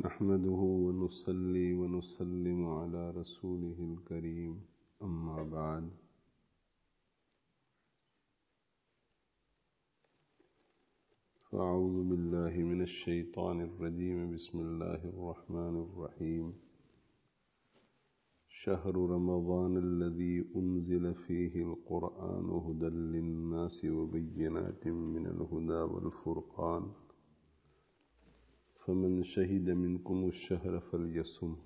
نحمده ونصلي ونسلم على رسوله الكريم. أما بعد. فأعوذ بالله من الشيطان الرجيم. بسم الله الرحمن الرحيم. شهر رمضان الذي أنزل فيه القرآن هدى للناس وبينات من الهدى والفرقان. فمن شهد منكم الشهر فليصم.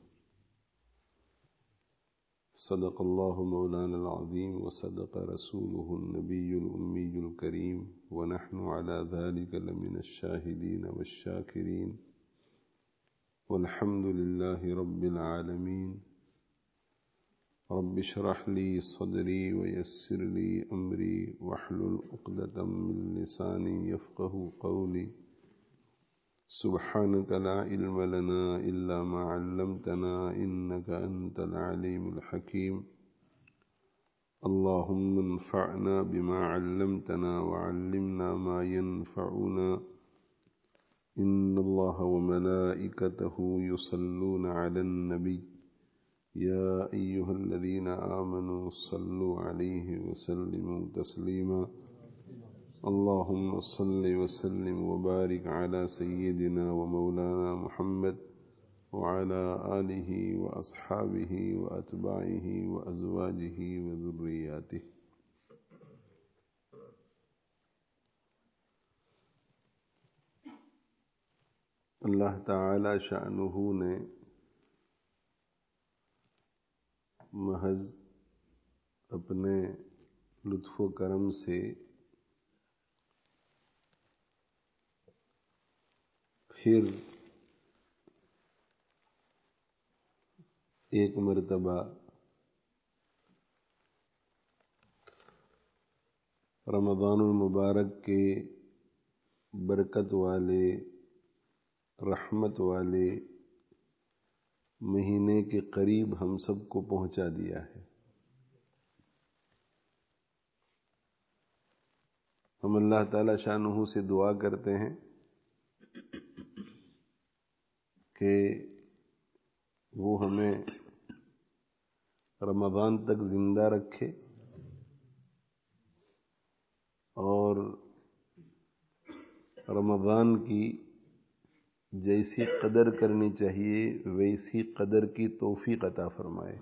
صدق الله مولانا العظيم وصدق رسوله النبي الأمي الكريم ونحن على ذلك لمن الشاهدين والشاكرين. والحمد لله رب العالمين. رب اشرح لي صدري ويسر لي أمري واحلل عقدة من لساني يفقه قولي. سبحانك لا علم لنا إلا ما علمتنا إنك أنت العليم الحكيم. اللهم انفعنا بما علمتنا وعلمنا ما ينفعنا. إن الله وملائكته يصلون على النبي. يا أيها الذين آمنوا صلوا عليه وسلموا تسليما. اللهم صل وسلم وبارك على سيدنا ومولانا محمد وعلى آله وأصحابه وأتباعه وأزواجه وذرياته. اللہ تعالی شأنہ نے محض اپنے لطف و کرم سے پھر ایک مرتبہ رمضان المبارک کے برکت والے، رحمت والے مہینے کے قریب ہم سب کو پہنچا دیا ہے۔ ہم اللہ تعالی شاہ سے دعا کرتے ہیں۔ کہ وہ ہمیں رمضان تک زندہ رکھے اور رمضان کی جیسی قدر کرنی چاہیے، ویسی قدر کی توفیق عطا فرمائے۔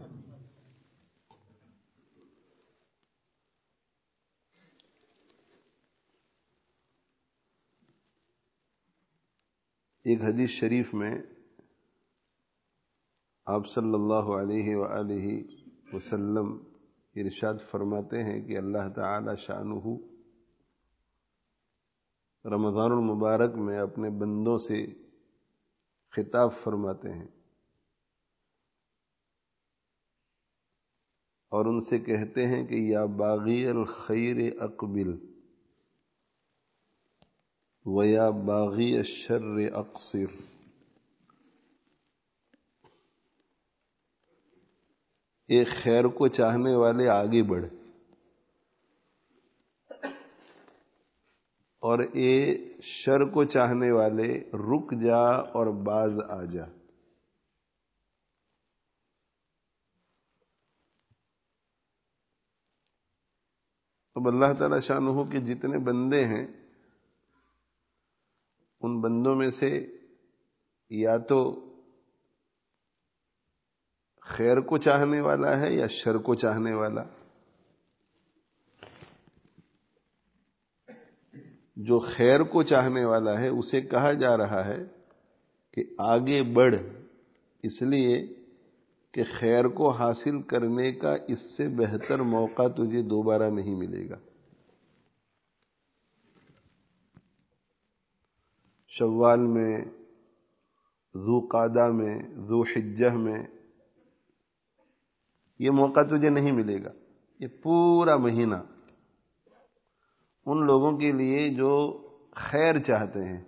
ایک حدیث شریف میں آپ صلی اللہ علیہ وآلہ وسلم ارشاد فرماتے ہیں کہ اللہ تعالی شانہ رمضان المبارک میں اپنے بندوں سے خطاب فرماتے ہیں اور ان سے کہتے ہیں کہ یا باغی الخیر اقبل و یا باغی الشر اقصر ایک خیر کو چاہنے والے آگے بڑھ اور اے شر کو چاہنے والے رک جا اور باز آ جا۔ اب اللہ تعالی شاہ کے جتنے بندے ہیں، ان بندوں میں سے یا تو خیر کو چاہنے والا ہے یا شر کو چاہنے والا؟ جو خیر کو چاہنے والا ہے، اسے کہا جا رہا ہے کہ آگے بڑھ، اس لیے کہ خیر کو حاصل کرنے کا اس سے بہتر موقع تجھے دوبارہ نہیں ملے گا۔ شوال میں ذو قادہ میں ذو حجہ میں یہ موقع تجھے نہیں ملے گا۔ یہ پورا مہینہ ان لوگوں کے لیے جو خیر چاہتے ہیں،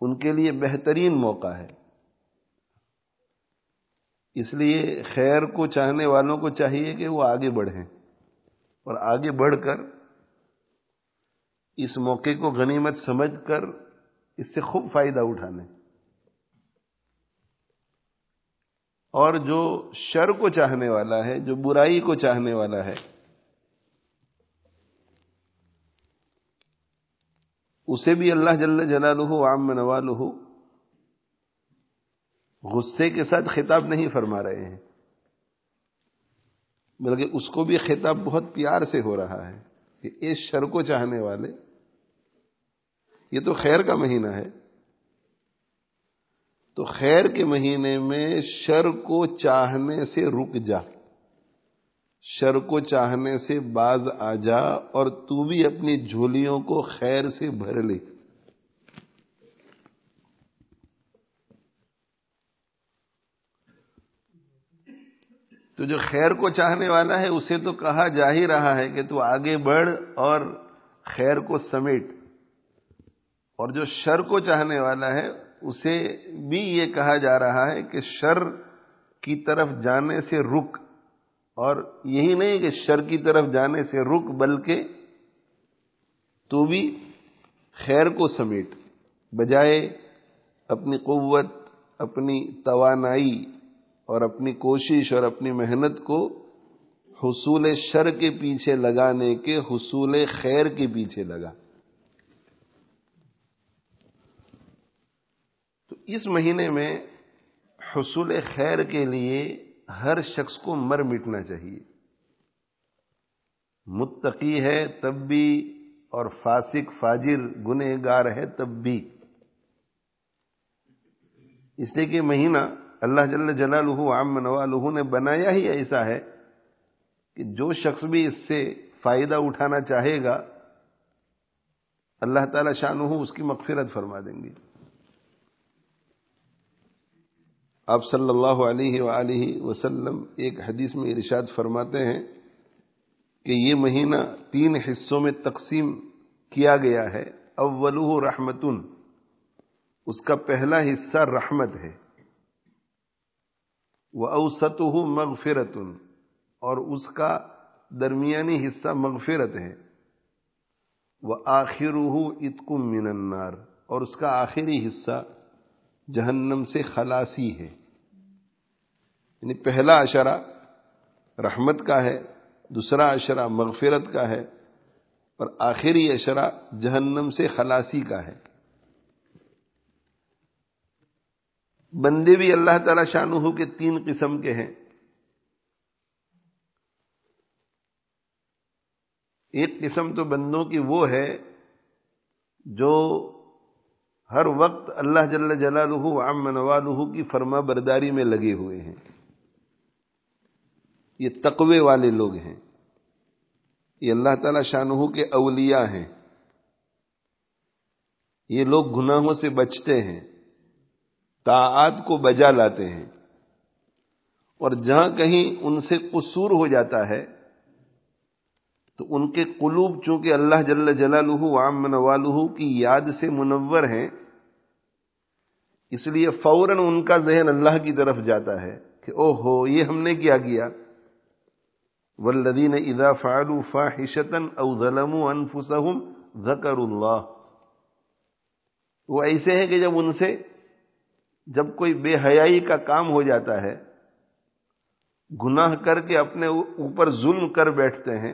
ان کے لیے بہترین موقع ہے۔ اس لیے خیر کو چاہنے والوں کو چاہیے کہ وہ آگے بڑھیں اور آگے بڑھ کر اس موقع کو غنیمت سمجھ کر اس سے خوب فائدہ اٹھانے اور جو شر کو چاہنے والا ہے، جو برائی کو چاہنے والا ہے، اسے بھی اللہ جل جلالہ عام نوالہ غصے کے ساتھ خطاب نہیں فرما رہے ہیں، بلکہ اس کو بھی خطاب بہت پیار سے ہو رہا ہے کہ اس شر کو چاہنے والے، یہ تو خیر کا مہینہ ہے۔ تو خیر کے مہینے میں شر کو چاہنے سے رک جا۔ شر کو چاہنے سے باز آ جا اور تو بھی اپنی جھولیوں کو خیر سے بھر لے۔ تو جو خیر کو چاہنے والا ہے، اسے تو کہا جا ہی رہا ہے کہ تو آگے بڑھ اور خیر کو سمیٹ۔ اور جو شر کو چاہنے والا ہے اسے بھی یہ کہا جا رہا ہے کہ شر کی طرف جانے سے رک، اور یہی نہیں کہ شر کی طرف جانے سے رک، بلکہ تو بھی خیر کو سمیٹ، بجائے اپنی قوت، اپنی توانائی اور اپنی کوشش اور اپنی محنت کو حصول شر کے پیچھے لگانے کے، حصول خیر کے پیچھے لگا۔ اس مہینے میں حصول خیر کے لیے ہر شخص کو مر مٹنا چاہیے۔ متقی ہے تب بھی اور فاسق، فاجر گنہ گار ہے تب بھی۔ اس لیے کہ مہینہ اللہ جل جلالہ عام نوالہ نے بنایا ہی ایسا ہے کہ جو شخص بھی اس سے فائدہ اٹھانا چاہے گا، اللہ تعالی شان اس کی مغفرت فرما دیں گے۔ آپ صلی اللہ علیہ وآلہ وسلم ایک حدیث میں ارشاد فرماتے ہیں کہ یہ مہینہ تین حصوں میں تقسیم کیا گیا ہے۔ اولوہ رحمتن، اس کا پہلا حصہ رحمت ہے۔ وہ اوسط مغفرت اور اس کا درمیانی حصہ مغفرت ہے۔ وہ آخر اتکم من النار، اور اس کا آخری حصہ جہنم سے خلاصی ہے۔ یعنی پہلا اشرا رحمت کا ہے، دوسرا اشرا مغفرت کا ہے اور آخری اشرا جہنم سے خلاصی کا ہے۔ بندے بھی اللہ تعالی شاہ کے تین قسم کے ہیں۔ ایک قسم تو بندوں کی وہ ہے جو ہر وقت اللہ جل جلالہ عم نوالہ کی فرما برداری میں لگے ہوئے ہیں۔ یہ تقوی والے لوگ ہیں۔ یہ اللہ تعالی شاہ کے اولیاء ہیں۔ یہ لوگ گناہوں سے بچتے ہیں، طاعات کو بجا لاتے ہیں۔ اور جہاں کہیں ان سے قصور ہو جاتا ہے، تو ان کے قلوب چونکہ اللہ جل جلالہ عام نوالہ کی یاد سے منور ہیں، اس لیے فوراً ان کا ذہن اللہ کی طرف جاتا ہے کہ او ہو یہ ہم نے کیا کیا۔ ولدین اذا فعلوا فاحشتا او ظلموا انفسهم ذکر اللہ۔ وہ ایسے ہیں کہ جب ان سے جب کوئی بے حیائی کا کام ہو جاتا ہے، گناہ کر کے اپنے اوپر ظلم کر بیٹھتے ہیں،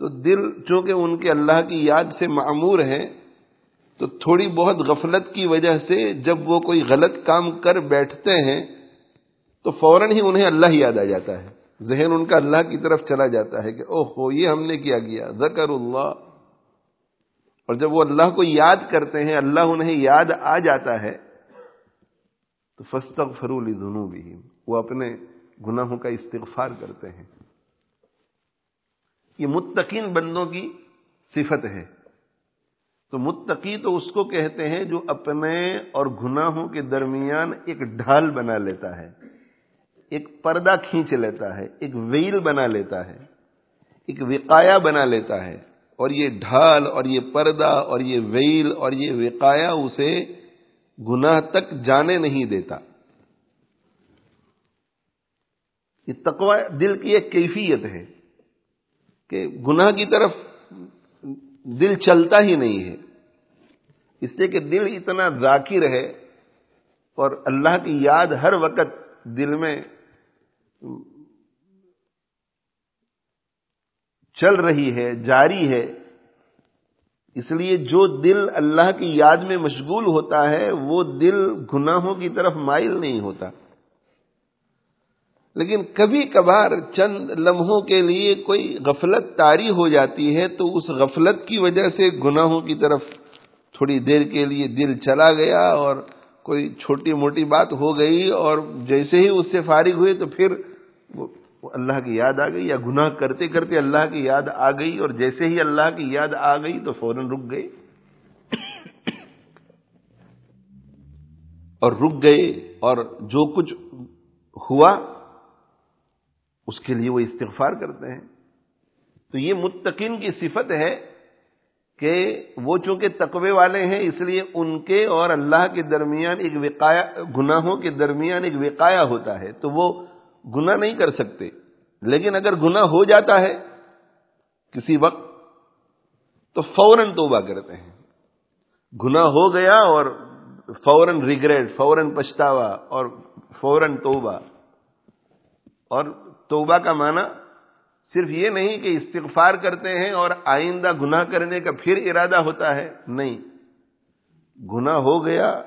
تو دل چونکہ ان کے اللہ کی یاد سے معمور ہے تو تھوڑی بہت غفلت کی وجہ سے جب وہ کوئی غلط کام کر بیٹھتے ہیں، تو فوراً ہی انہیں اللہ یاد آ جاتا ہے۔ ذہن ان کا اللہ کی طرف چلا جاتا ہے کہ او ہو یہ ہم نے کیا گیا، ذکر اللہ۔ اور جب وہ اللہ کو یاد کرتے ہیں، اللہ انہیں یاد آ جاتا ہے، تو فستق فرولی دونوں بھی وہ اپنے گناہوں کا استغفار کرتے ہیں۔ یہ متقین بندوں کی صفت ہے۔ تو متقی تو اس کو کہتے ہیں جو اپنے اور گناہوں کے درمیان ایک ڈھال بنا لیتا ہے۔ ایک پردہ کھینچ لیتا ہے، ایک ویل بنا لیتا ہے، ایک وقایا بنا لیتا ہے۔ اور یہ ڈھال، اور یہ پردہ، اور یہ ویل، اور یہ وقایا اسے گناہ تک جانے نہیں دیتا۔ یہ تقوی دل کی ایک کیفیت ہے کہ گناہ کی طرف دل چلتا ہی نہیں ہے۔ اس لیے کہ دل اتنا ذاکر ہے اور اللہ کی یاد ہر وقت دل میں چل رہی ہے، جاری ہے۔ اس لیے جو دل اللہ کی یاد میں مشغول ہوتا ہے، وہ دل گناہوں کی طرف مائل نہیں ہوتا۔ لیکن کبھی کبھار چند لمحوں کے لیے کوئی غفلت تاری ہو جاتی ہے، تو اس غفلت کی وجہ سے گناہوں کی طرف تھوڑی دیر کے لیے دل چلا گیا اور کوئی چھوٹی موٹی بات ہو گئی اور جیسے ہی اس سے فارغ ہوئے تو پھر وہ اللہ کی یاد آ گئی یا گناہ کرتے کرتے اللہ کی یاد آ گئی اور جیسے ہی اللہ کی یاد آ گئی تو فوراً رک گئے اور رک گئے اور جو کچھ ہوا اس کے لیے وہ استغفار کرتے ہیں تو یہ متقین کی صفت ہے کہ وہ چونکہ تقوی والے ہیں، اس لیے ان کے اور اللہ کے درمیان ایک وقایا گناہوں کے درمیان ایک وقایا ہوتا ہے، تو وہ گناہ نہیں کر سکتے۔ لیکن اگر گناہ ہو جاتا ہے کسی وقت، تو فوراً توبہ کرتے ہیں۔ گناہ ہو گیا اور فوراً ریگریٹ فوراً پچھتاوا اور فوراً توبہ۔ اور توبہ کا معنی صرف یہ نہیں کہ استغفار کرتے ہیں اور آئندہ گناہ کرنے کا پھر ارادہ ہوتا ہے، نہیں۔ گناہ ہو گیا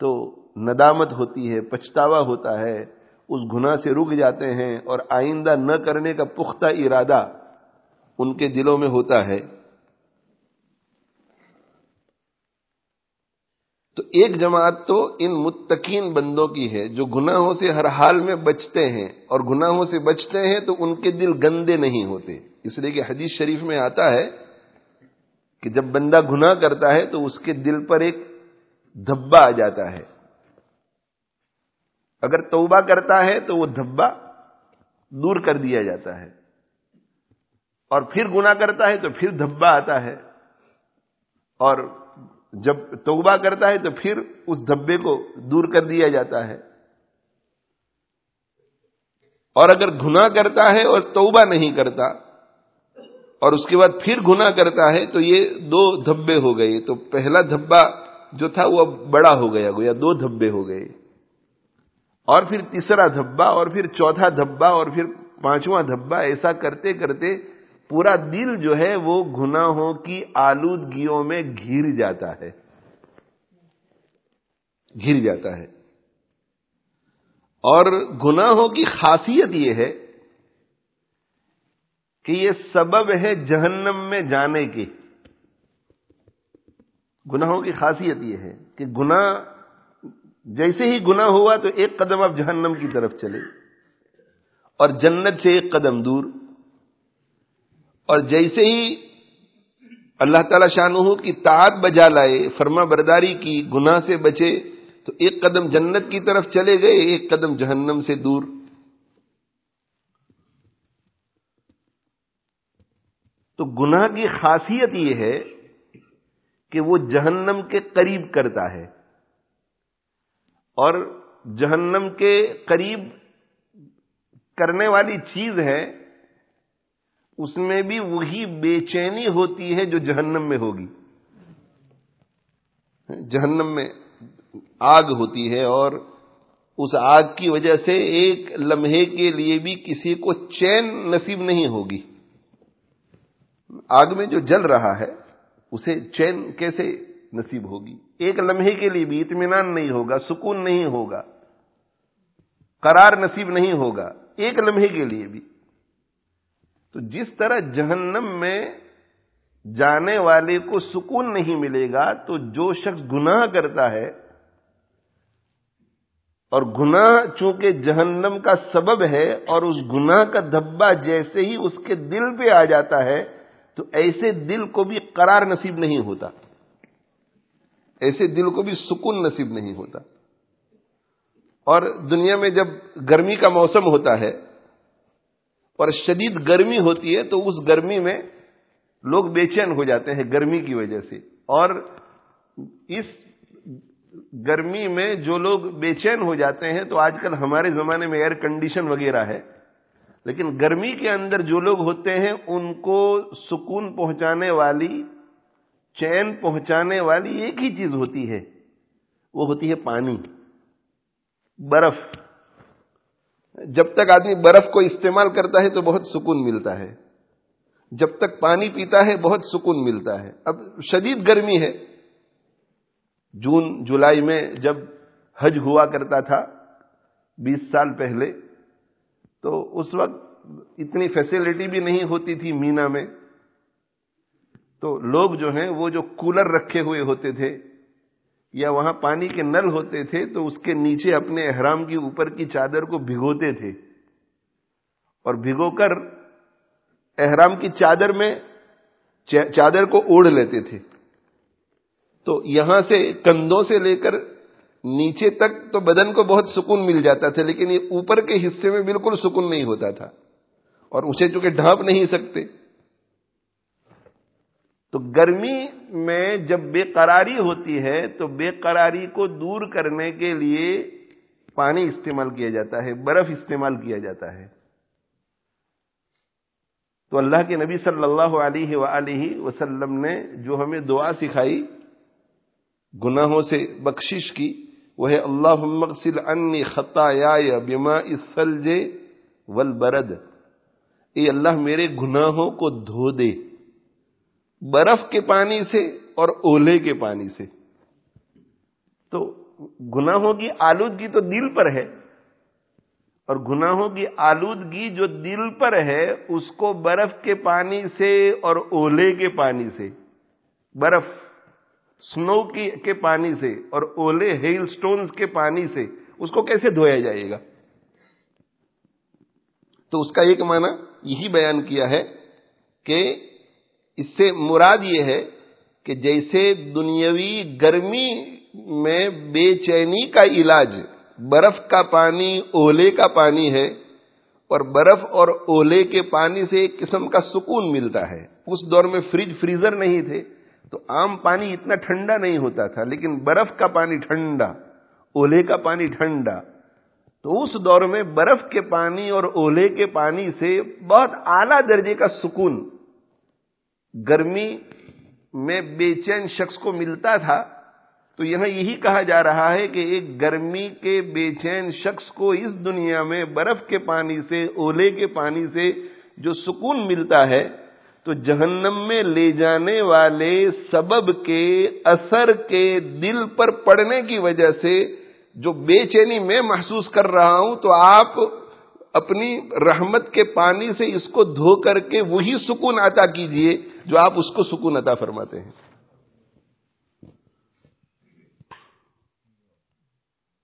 تو ندامت ہوتی ہے، پچھتاوا ہوتا ہے، اس گناہ سے رک جاتے ہیں اور آئندہ نہ کرنے کا پختہ ارادہ ان کے دلوں میں ہوتا ہے۔ تو ایک جماعت تو ان متقین بندوں کی ہے جو گناہوں سے ہر حال میں بچتے ہیں اور گناہوں سے بچتے ہیں تو ان کے دل گندے نہیں ہوتے۔ اس لیے کہ حدیث شریف میں آتا ہے کہ جب بندہ گناہ کرتا ہے تو اس کے دل پر ایک دھبا آ جاتا ہے۔ اگر توبہ کرتا ہے تو وہ دھبا دور کر دیا جاتا ہے۔ اور پھر گناہ کرتا ہے تو پھر دھبا آتا ہے۔ اور جب توبہ کرتا ہے تو پھر اس دھبے کو دور کر دیا جاتا ہے۔ اور اگر گناہ کرتا ہے اور توبہ نہیں کرتا اور اس کے بعد پھر گناہ کرتا ہے تو یہ دو دھبے ہو گئے۔ تو پہلا دھبا جو تھا وہ اب بڑا ہو گیا، گویا دو دھبے ہو گئے۔ اور پھر تیسرا دھبا اور پھر چوتھا دھبا اور پھر پانچواں دھبا، ایسا کرتے کرتے پورا دل جو ہے وہ گناہوں کی آلودگیوں میں گر جاتا ہے۔ گر جاتا ہے۔ اور گناہوں کی خاصیت یہ ہے کہ یہ سبب ہے جہنم میں جانے کی گناہوں کی خاصیت یہ ہے کہ گناہ، جیسے ہی گناہ ہوا تو ایک قدم اب جہنم کی طرف چلے۔ اور جنت سے ایک قدم دور۔ اور جیسے ہی اللہ تعالی شاہ کی تعت بجا لائے، فرما برداری کی، گناہ سے بچے، تو ایک قدم جنت کی طرف چلے گئے، ایک قدم جہنم سے دور۔ تو گناہ کی خاصیت یہ ہے کہ وہ جہنم کے قریب کرتا ہے۔ اور جہنم کے قریب کرنے والی چیز ہے اس میں بھی وہی بے چینی ہوتی ہے جو جہنم میں ہوگی۔ جہنم میں آگ ہوتی ہے اور اس آگ کی وجہ سے ایک لمحے کے لیے بھی کسی کو چین نصیب نہیں ہوگی۔ آگ میں جو جل رہا ہے، اسے چین کیسے نصیب ہوگی؟ ایک لمحے کے لیے بھی اطمینان نہیں ہوگا، سکون نہیں ہوگا، قرار نصیب نہیں ہوگا۔ ایک لمحے کے لیے بھی۔ تو جس طرح جہنم میں جانے والے کو سکون نہیں ملے گا، تو جو شخص گناہ کرتا ہے، اور گناہ چونکہ جہنم کا سبب ہے اور اس گناہ کا دھبا جیسے ہی اس کے دل پہ آ جاتا ہے، تو ایسے دل کو بھی قرار نصیب نہیں ہوتا۔ ایسے دل کو بھی سکون نصیب نہیں ہوتا۔ اور دنیا میں جب گرمی کا موسم ہوتا ہے اور شدید گرمی ہوتی ہے تو اس گرمی میں لوگ بے چین ہو جاتے ہیں گرمی کی وجہ سے۔ اور اس گرمی میں جو لوگ بے چین ہو جاتے ہیں تو آج کل ہمارے زمانے میں ایئر کنڈیشن وغیرہ ہے۔ لیکن گرمی کے اندر جو لوگ ہوتے ہیں، ان کو سکون پہنچانے والی، چین پہنچانے والی ایک ہی چیز ہوتی ہے۔ وہ ہوتی ہے پانی۔ برف۔ جب تک آدمی برف کو استعمال کرتا ہے تو بہت سکون ملتا ہے۔ جب تک پانی پیتا ہے، بہت سکون ملتا ہے۔ اب شدید گرمی ہے۔ جون، جولائی میں جب حج ہوا کرتا تھا، بیس سال پہلے، تو اس وقت اتنی فیسلٹی بھی نہیں ہوتی تھی مینا میں۔ تو لوگ جو ہیں، وہ جو کولر رکھے ہوئے ہوتے تھے یا وہاں پانی کے نل ہوتے تھے تو اس کے نیچے اپنے احرام کی اوپر کی چادر کو بھگوتے تھے۔ اور بھگو کر احرام کی چادر میں چادر کو اوڑھ لیتے تھے۔ تو یہاں سے کندھوں سے لے کر نیچے تک تو بدن کو بہت سکون مل جاتا تھا، لیکن یہ اوپر کے حصے میں بالکل سکون نہیں ہوتا تھا۔ اور اسے چونکہ ڈھانپ نہیں سکتے تو گرمی میں جب بے قراری ہوتی ہے تو بے قراری کو دور کرنے کے لیے پانی استعمال کیا جاتا ہے، برف استعمال کیا جاتا ہے۔ تو اللہ کے نبی صلی اللہ علیہ وآلہ وسلم نے جو ہمیں دعا سکھائی، گناہوں سے بخشش کی، وہ ہے اللہ مغسل انی خطا یا بیما اسلجے ول برد اے اللہ، میرے گناہوں کو دھو دے۔ برف کے پانی سے اور اولے کے پانی سے۔ تو گناہوں کی آلودگی تو دل پر ہے۔ اور گناہوں کی آلودگی جو دل پر ہے، اس کو برف کے پانی سے اور اولے کے پانی سے۔ برف سنو کے پانی سے اور اولے ہیل سٹونز کے پانی سے۔ اس کو کیسے دھویا جائے گا؟ تو اس کا ایک معنی یہی بیان کیا ہے کہ اس سے مراد یہ ہے کہ جیسے دنیاوی گرمی میں بے چینی کا علاج برف کا پانی، اولے کا پانی ہے، اور برف اور اولے کے پانی سے ایک قسم کا سکون ملتا ہے۔ اس دور میں فریج فریزر نہیں تھے، تو عام پانی اتنا ٹھنڈا نہیں ہوتا تھا، لیکن برف کا پانی ٹھنڈا، اولے کا پانی ٹھنڈا۔ تو اس دور میں برف کے پانی اور اولے کے پانی سے بہت اعلی درجے کا سکون گرمی میں بے چین شخص کو ملتا تھا، تو یہاں یہی کہا جا رہا ہے کہ ایک گرمی کے بے چین شخص کو اس دنیا میں برف کے پانی سے، اولے کے پانی سے جو سکون ملتا ہے، تو جہنم میں لے جانے والے سبب کے اثر کے دل پر پڑنے کی وجہ سے جو بے چینی میں محسوس کر رہا ہوں، تو آپ اپنی رحمت کے پانی سے اس کو دھو کر کے وہی سکون عطا کیجیے۔ جو آپ اس کو سکون عطا فرماتے ہیں۔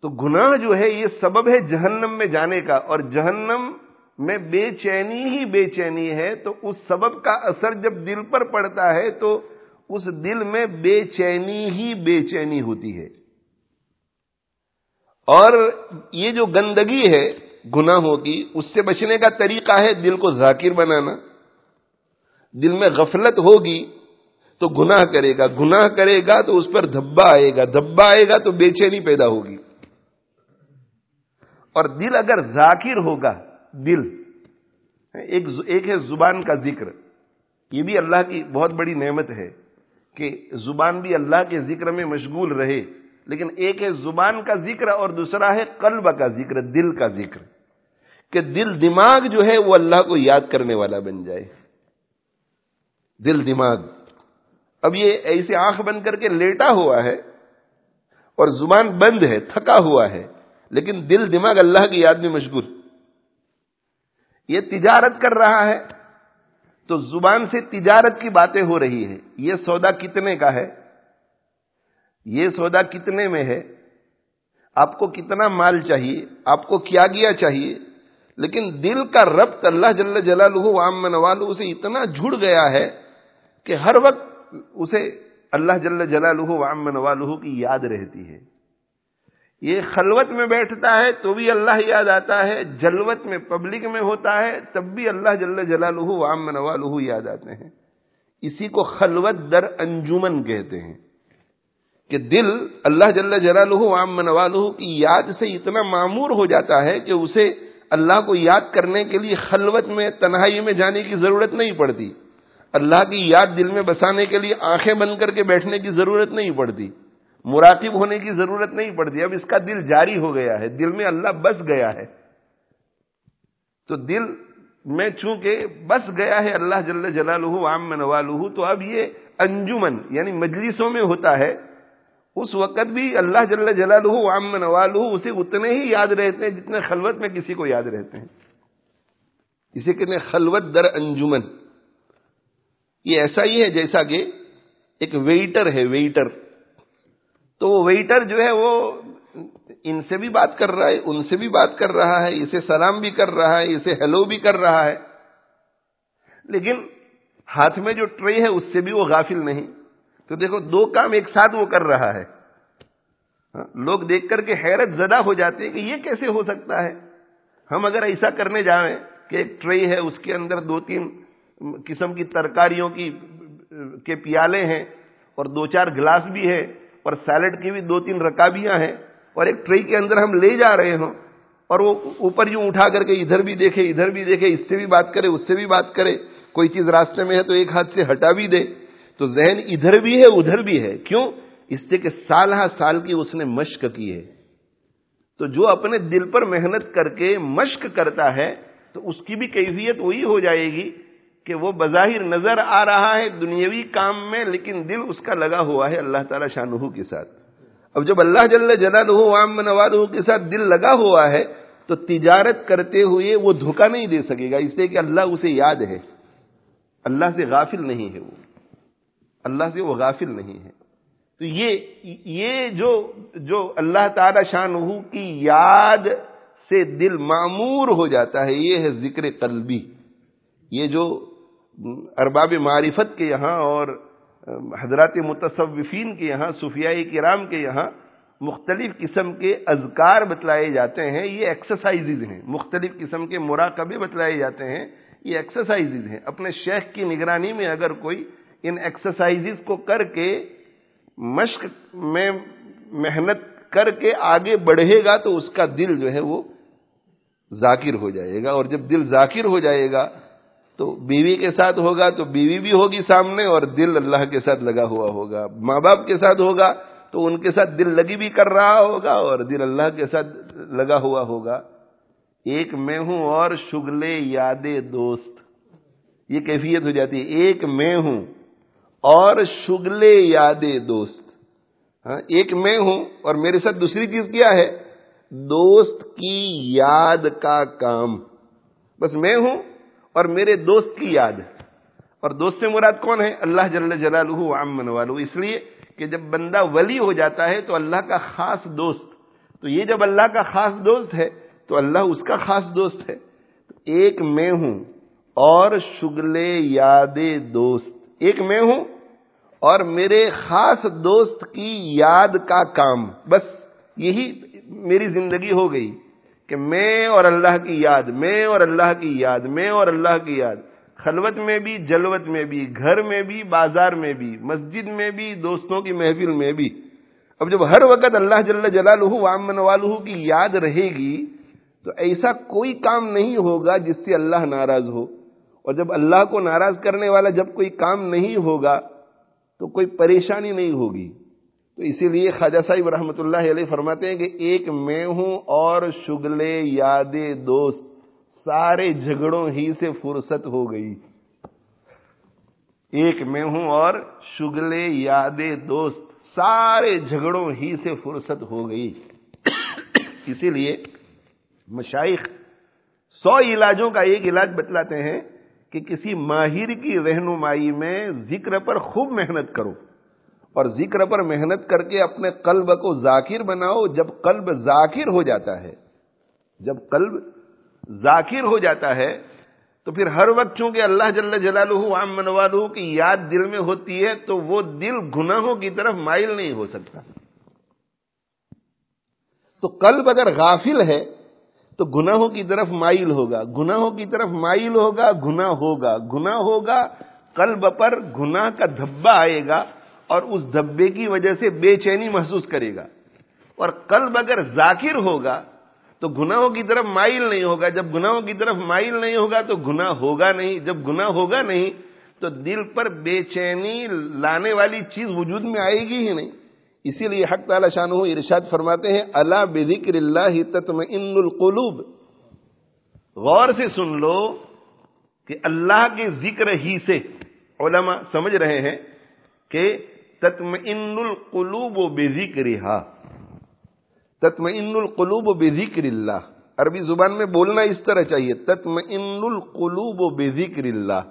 تو گناہ جو ہے یہ سبب ہے جہنم میں جانے کا، اور جہنم میں بے چینی ہی بے چینی ہے، تو اس سبب کا اثر جب دل پر پڑتا ہے، تو اس دل میں بے چینی ہی بے چینی ہوتی ہے۔ اور یہ جو گندگی ہے گناہوں کی، اس سے بچنے کا طریقہ ہے دل کو ذاکر بنانا۔ دل میں غفلت ہوگی تو گناہ کرے گا، گناہ کرے گا تو اس پر دھبا آئے گا، دھبا آئے گا تو بے چینی پیدا ہوگی۔ اور دل اگر ذاکر ہوگا، دل، ایک ایک ہے زبان کا ذکر۔ یہ بھی اللہ کی بہت بڑی نعمت ہے کہ زبان بھی اللہ کے ذکر میں مشغول رہے۔ لیکن ایک ہے زبان کا ذکر اور دوسرا ہے قلب کا ذکر، دل کا ذکر۔ کہ دل دماغ جو ہے وہ اللہ کو یاد کرنے والا بن جائے۔ دل دماغ۔ اب یہ ایسے آنکھ بند کر کے لیٹا ہوا ہے اور زبان بند ہے، تھکا ہوا ہے، لیکن دل دماغ اللہ کی یاد میں مشغول۔ یہ تجارت کر رہا ہے تو زبان سے تجارت کی باتیں ہو رہی ہے یہ سودا کتنے کا ہے؟ یہ سودا کتنے میں ہے؟ آپ کو کتنا مال چاہیے؟ آپ کو کیا گیا چاہیے؟ لیکن دل کا ربط اللہ جل جلالہ وام نوالو سے اتنا جڑ گیا ہے۔ کہ ہر وقت اسے اللہ جل جلالہ وام نوالہ کی یاد رہتی ہے۔ یہ خلوت میں بیٹھتا ہے تو بھی اللہ یاد آتا ہے، جلوت میں پبلک میں ہوتا ہے تب بھی اللہ جل جلالہ وام نوالہ یاد آتے ہیں۔ اسی کو خلوت در انجمن کہتے ہیں کہ دل اللہ جل جلالہ وام نوالہ کی یاد سے اتنا معمور ہو جاتا ہے کہ اسے اللہ کو یاد کرنے کے لیے خلوت میں تنہائی میں جانے کی ضرورت نہیں پڑتی۔ اللہ کی یاد دل میں بسانے کے لیے آنکھیں بند کر کے بیٹھنے کی ضرورت نہیں پڑتی، مراقب ہونے کی ضرورت نہیں پڑتی۔ اب اس کا دل جاری ہو گیا ہے، دل میں اللہ بس گیا ہے۔ تو دل میں چونکہ بس گیا ہے اللہ جل جلالہ عام نوالہ، تو اب یہ انجمن یعنی مجلسوں میں ہوتا ہے، اس وقت بھی اللہ جل جلالہ عام نوالہ اسے اتنے ہی یاد رہتے ہیں جتنے خلوت میں کسی کو یاد رہتے ہیں۔ اسے کہتے ہیں خلوت در انجمن۔ یہ ایسا ہی ہے جیسا کہ ایک ویٹر ہے ویٹر تو وہ ویٹر جو ہے وہ ان سے بھی بات کر رہا ہے، ان سے بھی بات کر رہا ہے، اسے سلام بھی کر رہا ہے، اسے ہیلو بھی کر رہا ہے. لیکن ہاتھ میں جو ٹرے ہے اس سے بھی وہ غافل نہیں. تو دیکھو، دو کام ایک ساتھ وہ کر رہا ہے. ہاں, لوگ دیکھ کر کے حیرت زدہ ہو جاتے ہیں کہ یہ کیسے ہو سکتا ہے. ہم اگر ایسا کرنے جائیں کہ ایک ٹرے ہے، اس کے اندر دو تین قسم کی ترکاریوں کی، کے پیالے ہیں اور دو چار گلاس بھی ہے اور سیلڈ کی بھی دو تین رکابیاں ہیں اور ایک ٹری کے اندر ہم لے جا رہے ہوں اور وہ اوپر یوں اٹھا کر کے ادھر بھی دیکھے، ادھر بھی دیکھے، اس سے بھی بات کرے، اس سے بھی بات کرے، کوئی چیز راستے میں ہے تو ایک ہاتھ سے ہٹا بھی دے۔ تو ذہن ادھر بھی ہے، ادھر بھی ہے۔ کیوں؟ اس سے کہ سال ہا سال کی اس نے مشق کی ہے۔ تو جو اپنے دل پر محنت کر کے مشق کرتا ہے تو اس کی بھی کیفیت وہی ہو جائے گی۔ کہ وہ بظاہر نظر آ رہا ہے دنیاوی کام میں، لیکن دل اس کا لگا ہوا ہے اللہ تعالی شاہ کے ساتھ۔ اب جب اللہ جل جلال عام نواز کے ساتھ دل لگا ہوا ہے، تو تجارت کرتے ہوئے وہ دھوکا نہیں دے سکے گا، اس لیے کہ اللہ اسے یاد ہے۔ اللہ سے غافل نہیں ہے وہ۔ اللہ سے وہ غافل نہیں ہے۔ تو یہ یہ جو جو اللہ تعالی شان کی یاد سے دل معمور ہو جاتا ہے، یہ ہے ذکر قلبی۔ یہ جو ارباب معرفت کے یہاں اور حضرات متصوفین کے یہاں صفیائی کرام کے یہاں مختلف قسم کے اذکار بتلائے جاتے ہیں، یہ ایکسرسائز ہیں۔ مختلف قسم کے مراقبے بتلائے جاتے ہیں، یہ ایکسرسائز ہیں۔ اپنے شیخ کی نگرانی میں اگر کوئی ان ایکسرسائز کو کر کے مشق میں محنت کر کے آگے بڑھے گا تو اس کا دل جو ہے وہ ذاکر ہو جائے گا اور جب دل ذاکر ہو جائے گا تو بیوی کے ساتھ ہوگا تو بیوی بھی ہوگی سامنے اور دل اللہ کے ساتھ لگا ہوا ہوگا ماں باپ کے ساتھ ہوگا تو ان کے ساتھ دل لگی بھی کر رہا ہوگا اور دل اللہ کے ساتھ لگا ہوا ہوگا ایک میں ہوں اور شگلے یاد دوست یہ کیفیت ہو جاتی ہے ایک میں ہوں اور شگلے یاد دوست ہاں ایک میں ہوں اور میرے ساتھ دوسری چیز کیا ہے؟ دوست کی یاد کا کام۔ بس میں ہوں اور میرے دوست کی یاد اور دوست سے مراد کون ہے؟ اللہ جل جلالہ عمن والو۔ اس لیے کہ جب بندہ ولی ہو جاتا ہے تو اللہ کا خاص دوست۔ تو یہ جب اللہ کا خاص دوست ہے تو اللہ اس کا خاص دوست ہے۔ ایک میں ہوں اور شگلے یاد دوست۔ ایک میں ہوں اور میرے خاص دوست کی یاد کا کام۔ بس یہی میری زندگی ہو گئی۔ کہ میں اور اللہ کی یاد، میں اور اللہ کی یاد، میں اور اللہ کی یاد۔ خلوت میں بھی، جلوت میں بھی، گھر میں بھی، بازار میں بھی، مسجد میں بھی، دوستوں کی محفل میں بھی۔ اب جب ہر وقت اللہ جل جلال وامن والہ کی یاد رہے گی، تو ایسا کوئی کام نہیں ہوگا جس سے اللہ ناراض ہو۔ اور جب اللہ کو ناراض کرنے والا جب کوئی کام نہیں ہوگا، تو کوئی پریشانی نہیں ہوگی۔ تو اسی لیے خواجہ صاحب رحمۃ اللہ علیہ فرماتے ہیں کہ ایک میں ہوں اور شگلے یاد دوست، سارے جھگڑوں ہی سے فرصت ہو گئی۔ ایک میں ہوں اور شگلے یاد دوست، سارے جھگڑوں ہی سے فرصت ہو گئی۔ اسی لیے مشائق سو علاجوں کا ایک علاج بتلاتے ہیں کہ کسی ماہر کی رہنمائی میں ذکر پر خوب محنت کرو۔ اور ذکر پر محنت کر کے اپنے قلب کو ذاکر بناؤ جب قلب ذاکر ہو جاتا ہے۔ جب قلب ذاکر ہو جاتا ہے تو پھر ہر وقت چونکہ اللہ جل جلالہ عام منوالہ کی یاد دل میں ہوتی ہے تو وہ دل گناہوں کی طرف مائل نہیں ہو سکتا۔ تو قلب اگر غافل ہے تو گناہوں کی طرف مائل ہوگا۔ گناہوں کی طرف مائل ہوگا، گناہ ہوگا۔ گناہ ہوگا، قلب پر گناہ کا دھبا آئے گا۔ اور اس دھبے کی وجہ سے بے چینی محسوس کرے گا۔ اور قلب اگر ذاکر ہوگا تو گناہوں کی طرف مائل نہیں ہوگا۔ جب گناہوں کی طرف مائل نہیں ہوگا تو گناہ ہوگا نہیں۔ جب گناہ ہوگا نہیں تو دل پر بے چینی لانے والی چیز وجود میں آئے گی ہی نہیں۔ اسی لیے حق تعالی شان ارشاد فرماتے ہیں اللہ بے ذکر اللہ تتم ان القلوب۔ غور سے سن لو کہ اللہ کے ذکر ہی سے علماء سمجھ رہے ہیں کہ تتم ان القلوب و بے ذکر تتم ان القلوب و بے ذکر اللہ عربی زبان میں بولنا اس طرح چاہیے. تتم ان القلوب بے اللہ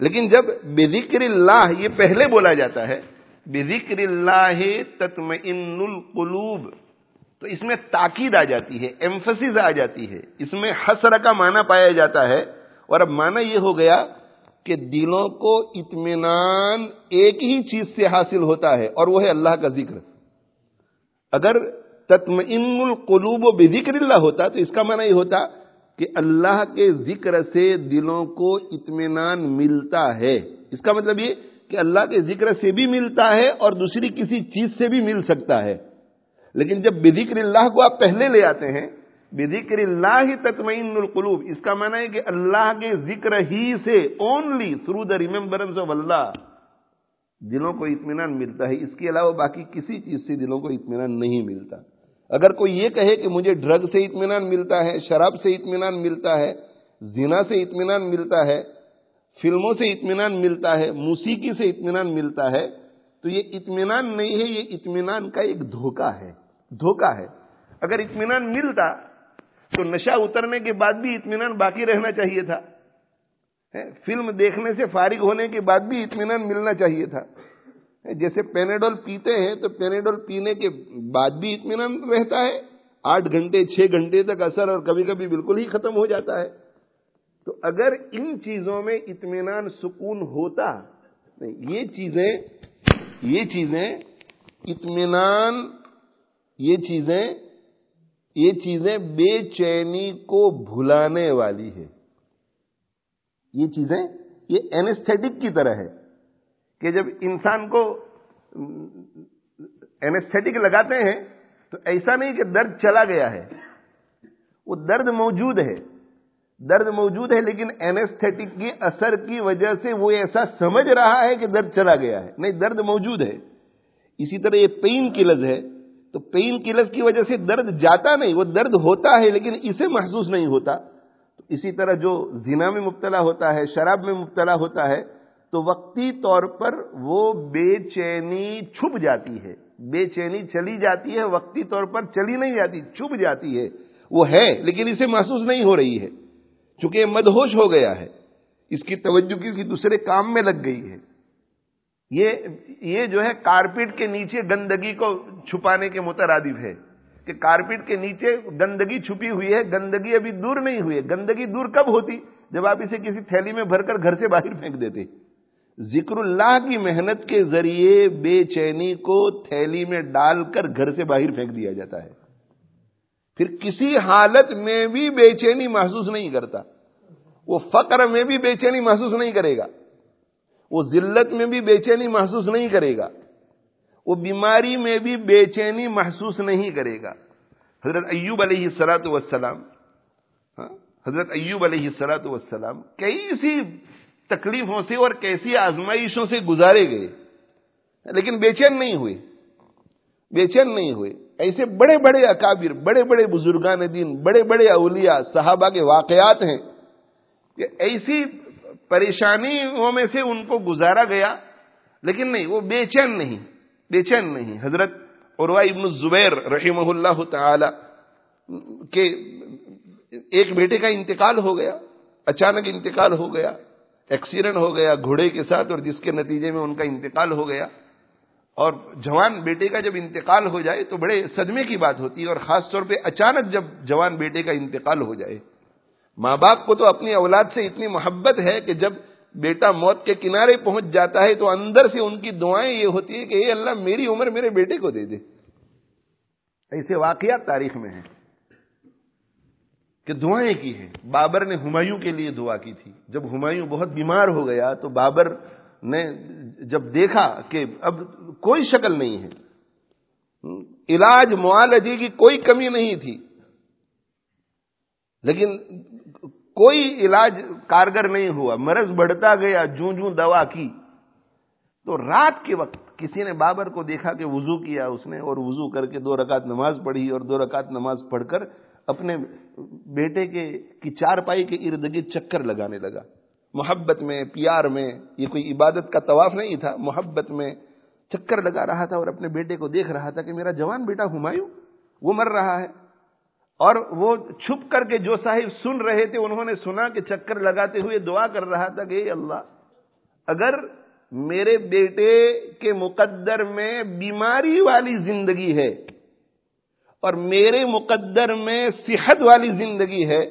لیکن جب بے ذکر اللہ یہ پہلے بولا جاتا ہے بے ذکر اللہ تتم ان القلوب، تو اس میں تاکید آ جاتی ہے ایمفسز آ جاتی ہے. اس میں حسر کا معنی پایا جاتا ہے اور اب معنی یہ ہو گیا کہ دلوں کو اطمینان ایک ہی چیز سے حاصل ہوتا ہے اور وہ ہے اللہ کا ذکر۔ اگر تتم القلوب و بذکر اللہ ہوتا تو اس کا معنی یہ ہوتا کہ اللہ کے ذکر سے دلوں کو اطمینان ملتا ہے۔ اس کا مطلب یہ کہ اللہ کے ذکر سے بھی ملتا ہے اور دوسری کسی چیز سے بھی مل سکتا ہے۔ لیکن جب بذکر اللہ کو آپ پہلے لے آتے ہیں بذکر اللہ تطمئن القلوب۔ اس کا معنی ہے کہ اللہ کے ذکر ہی سے only through the remembrance of Allah دلوں کو اطمینان ملتا ہے۔ اس کے علاوہ باقی کسی چیز سے دلوں کو اطمینان نہیں ملتا۔ اگر کوئی یہ کہے کہ مجھے ڈرگ سے اطمینان ملتا ہے، شراب سے اطمینان ملتا ہے، زنا سے اطمینان ملتا ہے، فلموں سے اطمینان ملتا ہے، موسیقی سے اطمینان ملتا ہے، تو یہ اطمینان نہیں ہے، یہ اطمینان کا ایک دھوکہ ہے۔ دھوکہ ہے۔ اگر اطمینان ملتا تو نشہ اترنے کے بعد بھی اطمینان باقی رہنا چاہیے تھا۔ فلم دیکھنے سے فارغ ہونے کے بعد بھی اطمینان ملنا چاہیے تھا۔ جیسے پینیڈول پیتے ہیں تو پینیڈول پینے کے بعد بھی اطمینان رہتا ہے۔ آٹھ گھنٹے، چھ گھنٹے تک اثر اور کبھی کبھی بالکل ہی ختم ہو جاتا ہے۔ تو اگر ان چیزوں میں اطمینان سکون ہوتا یہ چیزیں یہ چیزیں، اطمینان، یہ چیزیں یہ چیزیں بے چینی کو بھلانے والی ہے یہ چیزیں یہ اینستھیٹک کی طرح ہے کہ جب انسان کو اینستھیٹک لگاتے ہیں تو ایسا نہیں کہ درد چلا گیا ہے، وہ درد موجود ہے۔ درد موجود ہے لیکن اینستھیٹک کے اثر کی وجہ سے وہ ایسا سمجھ رہا ہے کہ درد چلا گیا ہے۔ نہیں، درد موجود ہے۔ اسی طرح یہ پین کلز ہے۔ تو پین کلز کی وجہ سے درد جاتا نہیں، وہ درد ہوتا ہے لیکن اسے محسوس نہیں ہوتا۔ تو اسی طرح جو زنا میں مبتلا ہوتا ہے، شراب میں مبتلا ہوتا ہے، تو وقتی طور پر وہ بے چینی چھپ جاتی ہے۔ بے چینی چلی جاتی ہے، وقتی طور پر چلی نہیں جاتی، چھپ جاتی ہے۔ وہ ہے، لیکن اسے محسوس نہیں ہو رہی ہے۔ چونکہ یہ مدہوش ہو گیا ہے۔ اس کی توجہ کسی دوسرے کام میں لگ گئی ہے۔ یہ یہ جو ہے کارپیٹ کے نیچے گندگی کو چھپانے کے مترادف ہے کہ کارپیٹ کے نیچے گندگی چھپی ہوئی ہے، گندگی ابھی دور نہیں ہوئی ہے۔ گندگی دور کب ہوتی؟ جب آپ اسے کسی تھیلی میں بھر کر گھر سے باہر پھینک دیتے۔ ذکر اللہ کی محنت کے ذریعے بے چینی کو تھیلی میں ڈال کر گھر سے باہر پھینک دیا جاتا ہے۔ پھر کسی حالت میں بھی بے چینی محسوس نہیں کرتا۔ وہ فقر میں بھی بے چینی محسوس نہیں کرے گا۔ وہ ذلت میں بھی بے چینی محسوس نہیں کرے گا۔ وہ بیماری میں بھی بے چینی محسوس نہیں کرے گا۔ حضرت ایوب علیہ سلاۃ وسلام ہاں، حضرت ایوب علیہ سلاۃ وسلام کئی سی تکلیفوں سے اور کیسی آزمائشوں سے گزارے گئے۔ لیکن بے چین نہیں ہوئے۔ بے چین نہیں ہوئے۔ ایسے بڑے بڑے اکابر، بڑے بڑے بزرگان دین، بڑے بڑے اولیاء، صحابہ کے واقعات ہیں کہ ایسی پریشانیوں میں سے ان کو گزارا گیا، لیکن نہیں، وہ بے چین نہیں، بے چین نہیں۔ حضرت عروا ابن الزبیر رحمہ اللہ تعالی کے ایک بیٹے کا انتقال ہو گیا، اچانک انتقال ہو گیا، ایکسیڈنٹ ہو گیا گھوڑے کے ساتھ اور جس کے نتیجے میں ان کا انتقال ہو گیا۔ اور جوان بیٹے کا جب انتقال ہو جائے تو بڑے صدمے کی بات ہوتی ہے اور خاص طور پہ اچانک جب جوان بیٹے کا انتقال ہو جائے۔ ماں باپ کو تو اپنی اولاد سے اتنی محبت ہے کہ جب بیٹا موت کے کنارے پہنچ جاتا ہے تو اندر سے ان کی دعائیں یہ ہوتی ہے کہ اے اللہ میری عمر میرے بیٹے کو دے دے۔ ایسے واقعات تاریخ میں ہیں کہ دعائیں کی ہیں۔ بابر نے ہمایوں کے لیے دعا کی تھی۔ جب ہمایوں بہت بیمار ہو گیا تو بابر نے جب دیکھا کہ اب کوئی شکل نہیں ہے، علاج معالجے کی کوئی کمی نہیں تھی۔ لیکن کوئی علاج کارگر نہیں ہوا۔ مرض بڑھتا گیا، جوں جوں دوا کی۔ تو رات کے وقت کسی نے بابر کو دیکھا کہ وضو کیا اس نے اور وضو کر کے دو رکعت نماز پڑھی اور دو رکعت نماز پڑھ کر اپنے بیٹے کے کی چار پائی کے ارد گرد چکر لگانے لگا۔ محبت میں، پیار میں، یہ کوئی عبادت کا طواف نہیں تھا۔ محبت میں چکر لگا رہا تھا اور اپنے بیٹے کو دیکھ رہا تھا کہ میرا جوان بیٹا ہمایوں، وہ مر رہا ہے۔ اور وہ چھپ کر کے جو صاحب سن رہے تھے، انہوں نے سنا کہ چکر لگاتے ہوئے دعا کر رہا تھا کہ اے اللہ، اگر میرے بیٹے کے مقدر میں بیماری والی زندگی ہے اور میرے مقدر میں صحت والی زندگی ہے،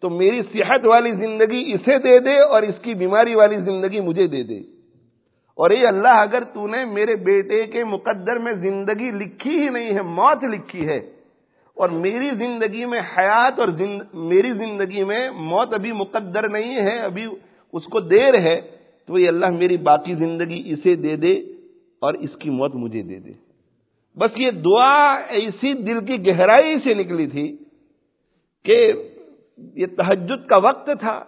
تو میری صحت والی زندگی اسے دے دے اور اس کی بیماری والی زندگی مجھے دے دے۔ اور اے اللہ، اگر تو نے میرے بیٹے کے مقدر میں زندگی لکھی ہی نہیں ہے، موت لکھی ہے اور میری زندگی میں حیات اور زند... میری زندگی میں موت ابھی مقدر نہیں ہے، ابھی اس کو دیر ہے، تو یہ اللہ میری باقی زندگی اسے دے دے اور اس کی موت مجھے دے دے۔ بس یہ دعا ایسی دل کی گہرائی سے نکلی تھی کہ یہ تحجد کا وقت تھا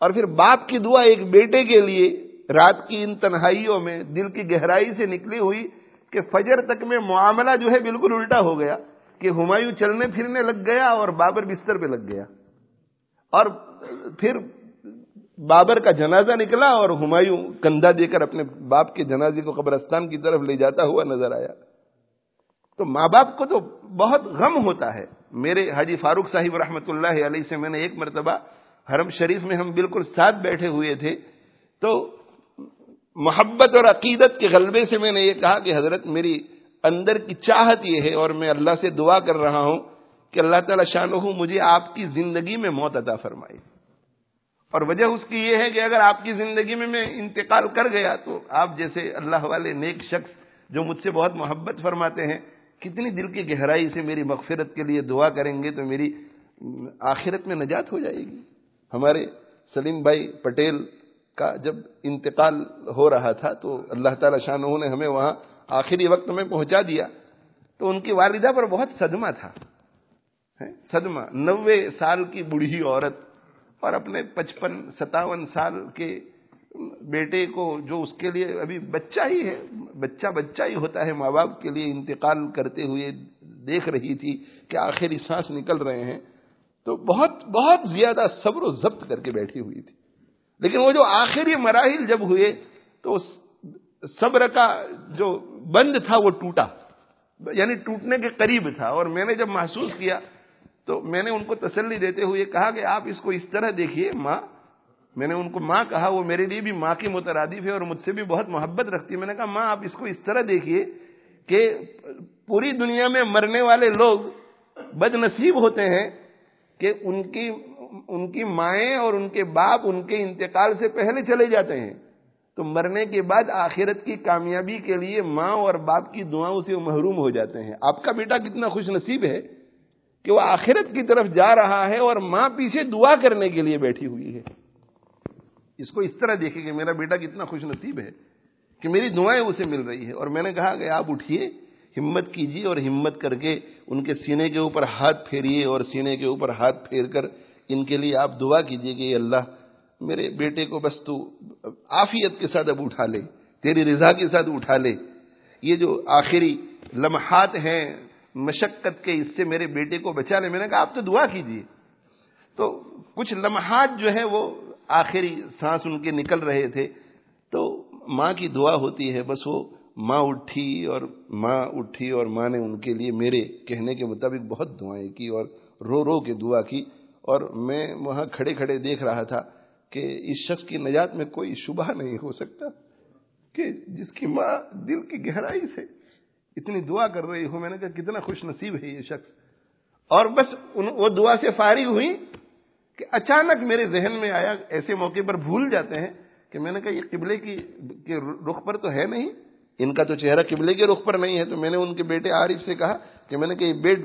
اور پھر باپ کی دعا ایک بیٹے کے لیے رات کی ان تنہائیوں میں دل کی گہرائی سے نکلی ہوئی کہ فجر تک میں معاملہ جو ہے بالکل الٹا ہو گیا۔ کہ ہمایوں چلنے پھرنے لگ گیا اور بابر بستر پہ لگ گیا۔ اور پھر بابر کا جنازہ نکلا اور ہمایوں کندھا دے کر اپنے باپ کے جنازے کو قبرستان کی طرف لے جاتا ہوا نظر آیا۔ تو ماں باپ کو تو بہت غم ہوتا ہے۔ میرے حاجی فاروق صاحب رحمۃ اللہ علیہ سے میں نے ایک مرتبہ حرم شریف میں ہم بالکل ساتھ بیٹھے ہوئے تھے۔ تو محبت اور عقیدت کے غلبے سے میں نے یہ کہا کہ حضرت میری اندر کی چاہت یہ ہے اور میں اللہ سے دعا کر رہا ہوں کہ اللہ تعالی شان مجھے آپ کی زندگی میں موت عطا فرمائے۔ اور وجہ اس کی یہ ہے کہ اگر آپ کی زندگی میں میں انتقال کر گیا تو آپ جیسے اللہ والے نیک شخص جو مجھ سے بہت محبت فرماتے ہیں، کتنی دل کی گہرائی سے میری مغفرت کے لیے دعا کریں گے تو میری آخرت میں نجات ہو جائے گی۔ ہمارے سلیم بھائی پٹیل کا جب انتقال ہو رہا تھا تو اللہ تعالی شاہ نے ہمیں وہاں آخری وقت میں پہنچا دیا تو ان کی والدہ پر بہت صدمہ تھا۔ صدمہ۔ نوے سال کی بڑھی عورت اور اپنے پچپن، ستاون سال کے بیٹے کو جو اس کے لیے ابھی بچہ ہی ہے، بچہ بچہ ہی ہوتا ہے، ماں باپ کے لیے انتقال کرتے ہوئے دیکھ رہی تھی کہ آخری سانس نکل رہے ہیں، تو بہت بہت زیادہ صبر و ضبط کر کے بیٹھی ہوئی تھی۔ لیکن وہ جو آخری مراحل جب ہوئے تو صبر کا جو بند تھا وہ ٹوٹا یعنی ٹوٹنے کے قریب تھا، اور میں نے جب محسوس کیا تو میں نے ان کو تسلی دیتے ہوئے کہا کہ آپ اس کو اس طرح دیکھیے، ماں۔ میں نے ان کو ماں کہا، وہ میرے لیے بھی ماں کی مترادف ہے اور مجھ سے بھی بہت محبت رکھتی ہے۔ میں نے کہا، ماں، آپ اس کو اس طرح دیکھیے کہ پوری دنیا میں مرنے والے لوگ بد نصیب ہوتے ہیں کہ ان کی ان کی مائیں اور ان کے باپ ان کے انتقال سے پہلے چلے جاتے ہیں۔ تو مرنے کے بعد آخرت کی کامیابی کے لیے ماں اور باپ کی دعاؤں سے محروم ہو جاتے ہیں۔ آپ کا بیٹا کتنا خوش نصیب ہے کہ وہ آخرت کی طرف جا رہا ہے اور ماں پیچھے دعا کرنے کے لیے بیٹھی ہوئی ہے۔ اس کو اس طرح دیکھیں کہ میرا بیٹا کتنا خوش نصیب ہے کہ میری دعائیں اسے مل رہی ہے اور میں نے کہا کہ آپ اٹھیے، ہمت کیجیے اور ہمت کر کے ان کے سینے کے اوپر ہاتھ پھیریے اور سینے کے اوپر ہاتھ پھیر کر ان کے لیے آپ دعا کیجیے کہ اللہ میرے بیٹے کو بس تو آفیت کے ساتھ اب اٹھا لے، تیری رضا کے ساتھ اٹھا لے۔ یہ جو آخری لمحات ہیں مشقت کے، اس سے میرے بیٹے کو بچا لے۔ میں نے کہا، آپ تو دعا کیجیے تو کچھ لمحات جو ہے وہ آخری سانس ان کے نکل رہے تھے۔ تو ماں کی دعا ہوتی ہے، بس وہ ماں اٹھی اور ماں اٹھی اور ماں نے ان کے لیے میرے کہنے کے مطابق بہت دعائیں کی اور رو رو کے دعا کی۔ اور میں وہاں کھڑے کھڑے دیکھ رہا تھا۔ کہ اس شخص کی نجات میں کوئی شبہ نہیں ہو سکتا کہ جس کی ماں دل کی گہرائی سے اتنی دعا کر رہی ہوں میں نے کہا کتنا خوش نصیب ہے یہ شخص۔ اور بس وہ دعا سے فارغ ہوئی کہ اچانک میرے ذہن میں آیا، ایسے موقع پر بھول جاتے ہیں کہ میں نے کہا یہ قبلے کی رخ پر تو ہے نہیں۔ ان کا تو چہرہ قبلے کے رخ پر نہیں ہے۔ تو میں نے ان کے بیٹے عارف سے کہا کہ میں نے کہا یہ بیڈ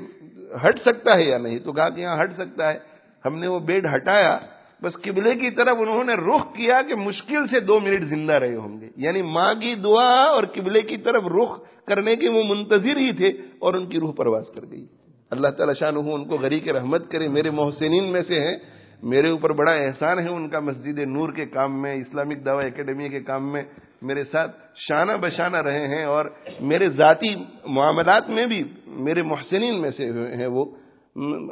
ہٹ سکتا ہے یا نہیں؟ تو کہا کہ یہاں ہٹ سکتا ہے۔ ہم نے وہ بیڈ ہٹایا بس قبلے کی طرف انہوں نے رخ کیا کہ مشکل سے دو منٹ زندہ رہے ہوں گے۔ یعنی ماں کی دعا اور قبلے کی طرف رخ کرنے کے وہ منتظر ہی تھے اور ان کی روح پرواز کر گئی۔ اللہ تعالی شاہ ان کو غریق رحمت کرے۔ میرے محسنین میں سے ہیں۔ میرے اوپر بڑا احسان ہے ان کا مسجد نور کے کام میں، اسلامک دعوی اکیڈمی کے کام میں میرے ساتھ شانہ بشانہ رہے ہیں اور میرے ذاتی معاملات میں بھی میرے محسنین میں سے ہیں وہ۔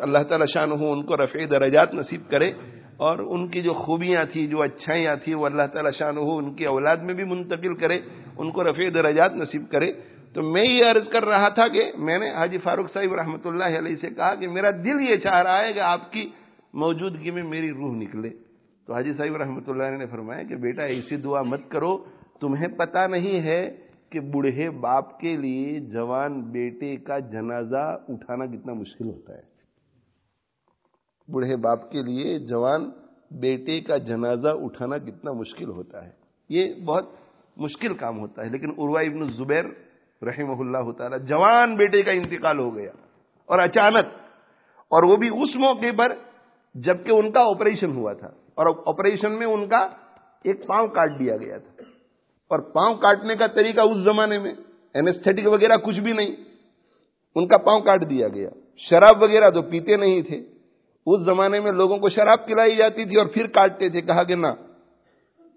اللہ تعالی شان ہو ان کو رفع درجات نصیب کرے۔ اور ان کی جو خوبیاں تھیں، جو اچھائیاں تھیں، وہ اللہ تعالی شان ہو ان کی اولاد میں بھی منتقل کرے، ان کو رفع درجات نصیب کرے۔ تو میں یہ عرض کر رہا تھا کہ میں نے حاجی فاروق صاحب رحمۃ اللہ علیہ سے کہا کہ میرا دل یہ چاہ رہا ہے کہ آپ کی موجودگی میں میری روح نکلے۔ تو حاجی صاحب رحمۃ اللہ علیہ نے فرمایا کہ بیٹا ایسی دعا مت کرو، تمہیں پتا نہیں ہے کہ بوڑھے باپ کے لیے جوان بیٹے کا جنازہ اٹھانا کتنا مشکل ہوتا ہے۔ بوڑھے باپ کے لیے جوان بیٹے کا جنازہ اٹھانا کتنا مشکل ہوتا ہے۔ یہ بہت مشکل کام ہوتا ہے۔ لیکن عروا ابن زبیر رحمہ اللہ تعالی جوان بیٹے کا انتقال ہو گیا اور اچانک، اور وہ بھی اس موقع پر جبکہ ان کا آپریشن ہوا تھا۔ اور آپریشن میں ان کا ایک پاؤں کاٹ دیا گیا تھا۔ اور پاؤں کاٹنے کا طریقہ اس زمانے میں اینستھیٹک وغیرہ کچھ بھی نہیں، ان کا پاؤں کاٹ دیا گیا۔ شراب وغیرہ تو پیتے نہیں تھے۔ اس زمانے میں لوگوں کو شراب پلائی جاتی تھی اور پھر کاٹتے تھے، کہا کہ نہ،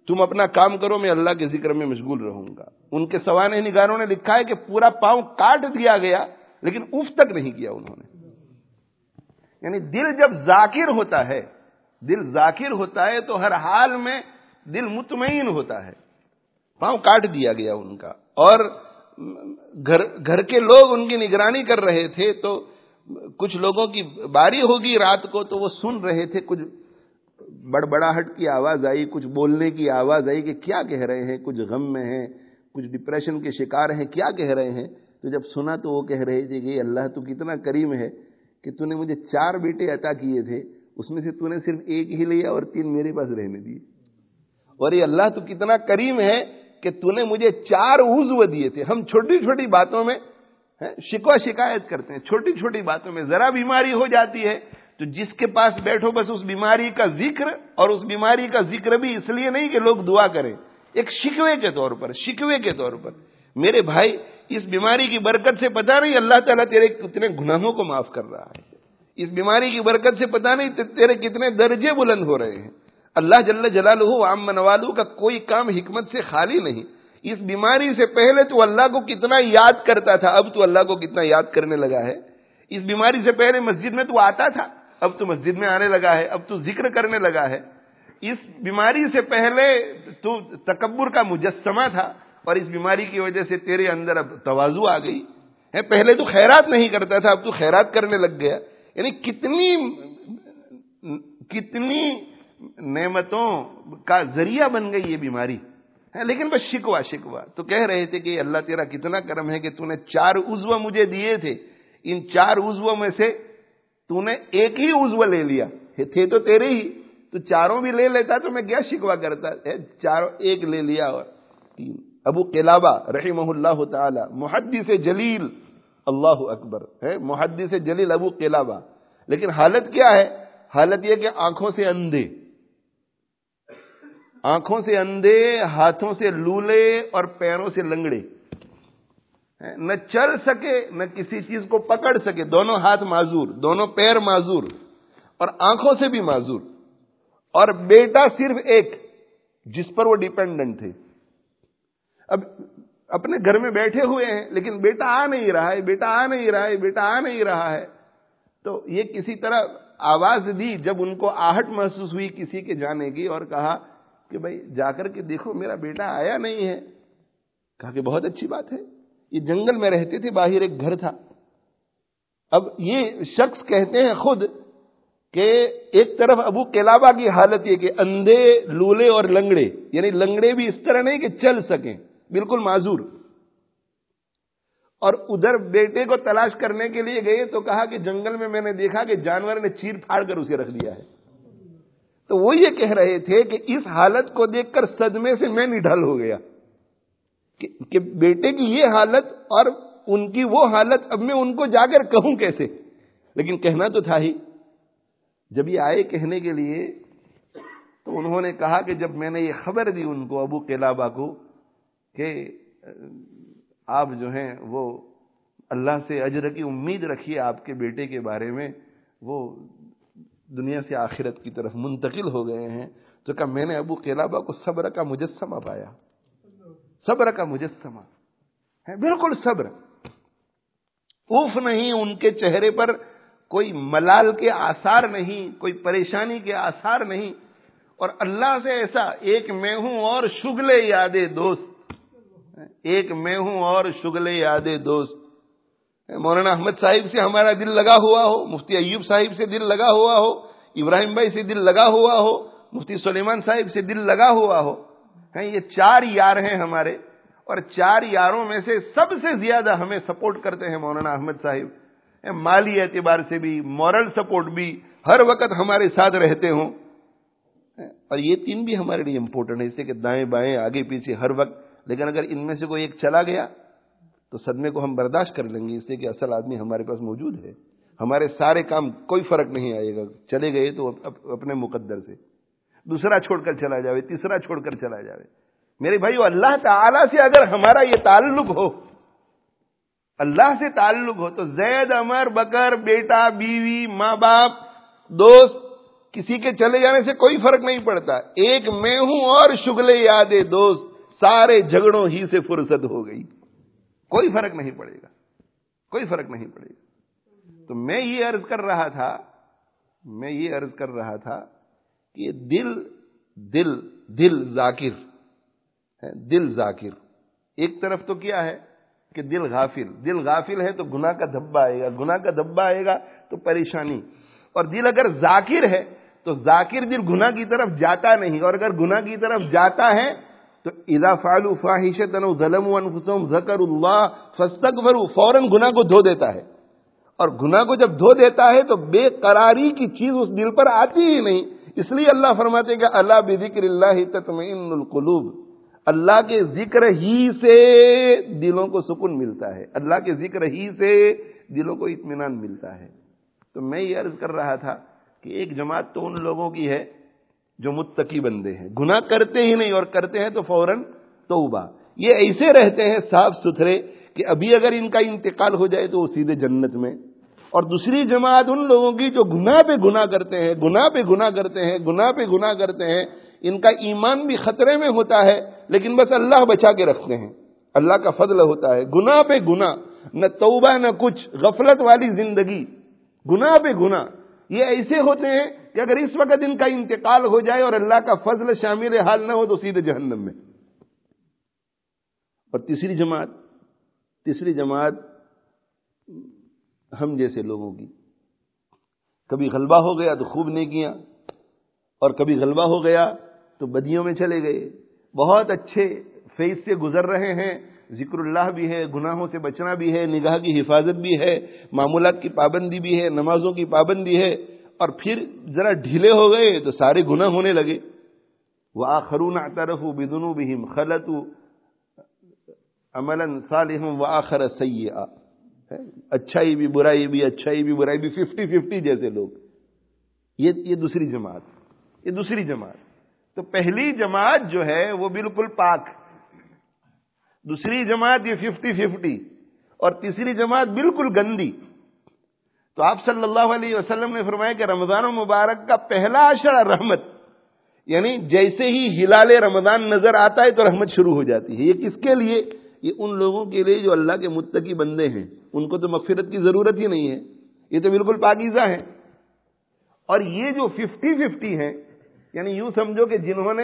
تم اپنا کام کرو، میں اللہ کے ذکر میں مشغول رہوں گا۔ ان کے سوانح نگاروں نے لکھا ہے کہ پورا پاؤں کاٹ دیا گیا، لیکن اف تک نہیں کیا انہوں نے۔ یعنی دل جب ذاکر ہوتا ہے، دل ذاکر ہوتا ہے تو ہر حال میں دل مطمئن ہوتا ہے۔ پاؤں کاٹ دیا گیا ان کا۔ اور گھر گھر کے لوگ ان کی نگرانی کر رہے تھے تو کچھ لوگوں کی باری ہوگی رات کو تو وہ سن رہے تھے، کچھ بڑبڑاہٹ کی آواز آئی، کچھ بولنے کی آواز آئی کہ کیا کہہ رہے ہیں، کچھ غم میں ہیں، کچھ ڈپریشن کے شکار ہیں، کیا کہہ رہے ہیں؟ تو جب سنا تو وہ کہہ رہے تھے کہ اللہ تو کتنا کریم ہے کہ تو نے مجھے چار بیٹے عطا کیے تھے، اس میں سے تو نے صرف ایک ہی لیا اور تین میرے پاس رہنے دیے۔ اور یہ اللہ تو کتنا کریم ہے کہ تو نے مجھے چار عزو دیے تھے۔ ہم چھوٹی چھوٹی باتوں میں شکوا شکایت کرتے ہیں، چھوٹی چھوٹی باتوں میں ذرا بیماری ہو جاتی ہے تو جس کے پاس بیٹھو، بس اس بیماری کا ذکر اور اس بیماری کا ذکر بھی اس لیے نہیں کہ لوگ دعا کریں۔ ایک شکوے کے طور پر، شکوے کے طور پر۔ میرے بھائی، اس بیماری کی برکت سے پتا نہیں اللہ تعالیٰ تیرے کتنے گناہوں کو معاف کر رہا ہے۔ اس بیماری کی برکت سے پتا نہیں تیرے کتنے درجے بلند ہو رہے ہیں۔ اللہ جل جلال عام منوالو کا کوئی کام حکمت سے خالی نہیں۔ اس بیماری سے پہلے تو اللہ کو کتنا یاد کرتا تھا، اب تو اللہ کو کتنا یاد کرنے لگا ہے۔ اس بیماری سے پہلے مسجد میں تو آتا تھا، اب تو مسجد میں آنے لگا ہے، اب تو ذکر کرنے لگا ہے۔ اس بیماری سے پہلے تو تکبر کا مجسمہ تھا اور اس بیماری کی وجہ سے تیرے اندر اب توازو آ گئی۔ ہے، پہلے تو خیرات نہیں کرتا تھا، اب تو خیرات کرنے لگ گیا۔ یعنی کتنی کتنی نعمتوں کا ذریعہ بن گئی یہ بیماری۔ لیکن بس شکوا شکوا تو کہہ رہے تھے کہ اللہ تیرا کتنا کرم ہے کہ تو نے چار عزو مجھے دیے تھے۔ ان چار عزو میں سے تو نے ایک ہی عزو لے لیا۔ تھے تو تیرے ہی۔ تو چاروں بھی لے لیتا تو میں کیا شکوا کرتا؟ چاروں، ایک لے لیا اور تین۔ ابو قلابہ رحمہ اللہ تعالی، محدث جلیل، اللہ اکبر۔ ہے محدث جلیل ابو قلابہ۔ لیکن حالت کیا ہے؟ حالت یہ کہ آنکھوں سے اندھے۔ آنکھوں سے اندھے، ہاتھوں سے لولے اور پیروں سے لنگڑے۔ نہ چل سکے، نہ کسی چیز کو پکڑ سکے۔ دونوں ہاتھ معذور، دونوں پیر معذور اور آنکھوں سے بھی معذور۔ اور بیٹا صرف ایک، جس پر وہ ڈیپینڈنٹ تھے۔ اب اپنے گھر میں بیٹھے ہوئے ہیں، لیکن بیٹا آ نہیں رہا ہے، بیٹا آ نہیں رہا ہے، بیٹا آ نہیں رہا ہے۔ تو یہ کسی طرح آواز دی جب ان کو آہٹ محسوس ہوئی کسی کے جانے کی اور کہا کہ بھائی جا کر کے دیکھو میرا بیٹا آیا نہیں ہے۔ کہا کہ بہت اچھی بات ہے۔ یہ جنگل میں رہتے تھے، باہر ایک گھر تھا۔ اب یہ شخص کہتے ہیں خود کہ ایک طرف ابو کلابا کی حالت یہ کہ اندھے، لولے اور لنگڑے یعنی لنگڑے بھی اس طرح نہیں کہ چل سکیں، بالکل معذور۔ اور ادھر بیٹے کو تلاش کرنے کے لیے گئے تو کہا کہ جنگل میں میں نے دیکھا کہ جانور نے چیر پھاڑ کر اسے رکھ دیا ہے۔ تو وہ یہ کہہ رہے تھے کہ اس حالت کو دیکھ کر صدمے سے میں نڈھل ہو گیا کہ بیٹے کی یہ حالت اور ان کی وہ حالت اب میں ان کو جا کر کہوں کیسے؟ لیکن کہنا تو تھا ہی۔ جب یہ آئے کہنے کے لیے تو انہوں نے کہا کہ جب میں نے یہ خبر دی ان کو ابو کلابا کو کہ آپ جو ہیں وہ اللہ سے اجر کی امید رکھیے آپ کے بیٹے کے بارے میں، وہ دنیا سے آخرت کی طرف منتقل ہو گئے ہیں، تو کہا میں نے ابو قلابہ کو صبر کا مجسمہ پایا۔ صبر کا مجسمہ۔ ہے، بالکل صبر۔ اوف نہیں، ان کے چہرے پر کوئی ملال کے آثار نہیں، کوئی پریشانی کے آثار نہیں۔ اور اللہ سے ایسا، ایک میں ہوں اور شگلے یادے دوست۔ ایک میں ہوں اور شگلے یادے دوست۔ مولانا احمد صاحب سے ہمارا دل لگا ہوا ہو، مفتی ایوب صاحب سے دل لگا ہوا ہو، ابراہیم بھائی سے دل لگا ہوا ہو، مفتی سلیمان صاحب سے دل لگا ہوا ہو۔ یہ چار یار ہیں ہمارے اور چار یاروں میں سے سب سے زیادہ ہمیں سپورٹ کرتے ہیں مولانا احمد صاحب۔ مالی اعتبار سے بھی، مورل سپورٹ بھی ہر وقت ہمارے ساتھ رہتے ہوں۔ اور یہ تین بھی ہمارے لیے امپورٹنٹ ہے اس سے کہ دائیں بائیں، آگے پیچھے ہر وقت۔ لیکن اگر ان میں سے کوئی ایک چلا گیا تو صدمے کو ہم برداشت کر لیں گے اس سے کہ اصل آدمی ہمارے پاس موجود ہے۔ ہمارے سارے کام کوئی فرق نہیں آئے گا۔ چلے گئے تو اپنے مقدر سے۔ دوسرا چھوڑ کر چلا جاوے، تیسرا چھوڑ کر چلا جاوے۔ میرے بھائی اللہ تعالی سے اگر ہمارا یہ تعلق ہو، اللہ سے تعلق ہو تو زید امر بکر، بیٹا، بیوی، ماں باپ، دوست، کسی کے چلے جانے سے کوئی فرق نہیں پڑتا۔ ایک میں ہوں اور شگلے یادے دوست، سارے جھگڑوں ہی سے فرصت ہو گئی۔ کوئی فرق نہیں پڑے گا۔ کوئی فرق نہیں پڑے گا۔ تو میں یہ عرض کر رہا تھا، میں یہ عرض کر رہا تھا کہ دل دل دل ذاکر دل ذاکر۔ ایک طرف تو کیا ہے کہ دل غافل دل غافل ہے تو گناہ کا دھبا آئے گا، گناہ کا دھبا آئے گا تو پریشانی۔ اور دل اگر ذاکر ہے تو ذاکر دل گناہ کی طرف جاتا نہیں، اور اگر گناہ کی طرف جاتا ہے تو اذا فعلوا فاحشۃ او ظلموا انفسهم ذکروا اللہ فاستغفروا، فوراً گناہ کو دھو دیتا ہے۔ اور گناہ کو جب دھو دیتا ہے تو بے قراری کی چیز اس دل پر آتی ہی نہیں۔ اس لیے اللہ فرماتے کہ اللہ بذکر اللہ تطمئن القلوب۔ اللہ کے ذکر ہی سے دلوں کو سکون ملتا ہے۔ اللہ کے ذکر ہی سے دلوں کو اطمینان ملتا ہے۔ تو میں یہ عرض کر رہا تھا کہ ایک جماعت تو ان لوگوں کی ہے جو متقی بندے ہیں۔ گناہ کرتے ہی نہیں اور کرتے ہیں تو فوراً توبہ۔ یہ ایسے رہتے ہیں صاف ستھرے کہ ابھی اگر ان کا انتقال ہو جائے تو وہ سیدھے جنت میں۔ اور دوسری جماعت ان لوگوں کی جو گناہ پہ گناہ کرتے ہیں، گناہ پہ گناہ کرتے ہیں، گناہ پہ گناہ کرتے ہیں، ان کا ایمان بھی خطرے میں ہوتا ہے، لیکن بس اللہ بچا کے رکھتے ہیں۔ اللہ کا فضل ہوتا ہے۔ گناہ پہ گناہ، نہ توبہ نہ کچھ، غفلت والی زندگی۔ گناہ پہ گناہ۔ یہ ایسے ہوتے ہیں کہ اگر اس وقت ان کا انتقال ہو جائے اور اللہ کا فضل شامل حال نہ ہو تو سیدھے جہنم میں۔ اور تیسری جماعت تیسری جماعت ہم جیسے لوگوں کی۔ کبھی غلبہ ہو گیا تو خوب نہیں کیا اور کبھی غلبہ ہو گیا تو بدیوں میں چلے گئے۔ بہت اچھے فیس سے گزر رہے ہیں، ذکر اللہ بھی ہے، گناہوں سے بچنا بھی ہے، نگاہ کی حفاظت بھی ہے، معمولات کی پابندی بھی ہے، نمازوں کی پابندی ہے۔ اور پھر ذرا ڈھیلے ہو گئے تو سارے گناہ ہونے لگے۔ وہ آخرون طرف بدنو بہم خلط امن صالح و آخر سیاح اچھائی بھی برائی بھی، اچھائی بھی برائی بھی، ففٹی ففٹی جیسے لوگ۔ یہ یہ دوسری جماعت، یہ دوسری جماعت۔ تو پہلی جماعت جو ہے وہ بالکل پاک۔ دوسری جماعت یہ ففٹی ففٹی۔ اور تیسری جماعت بالکل گندی۔ تو آپ صلی اللہ علیہ وسلم نے فرمایا کہ رمضان مبارک کا پہلا اشرا رحمت یعنی جیسے ہی ہلال رمضان نظر آتا ہے تو رحمت شروع ہو جاتی ہے۔ یہ کس کے لیے؟ یہ ان لوگوں کے لیے جو اللہ کے متقی بندے ہیں۔ ان کو تو مغفرت کی ضرورت ہی نہیں ہے۔ یہ تو بالکل پاکیزہ ہے اور یہ جو ففٹی ففٹی ہیں یعنی یوں سمجھو کہ جنہوں نے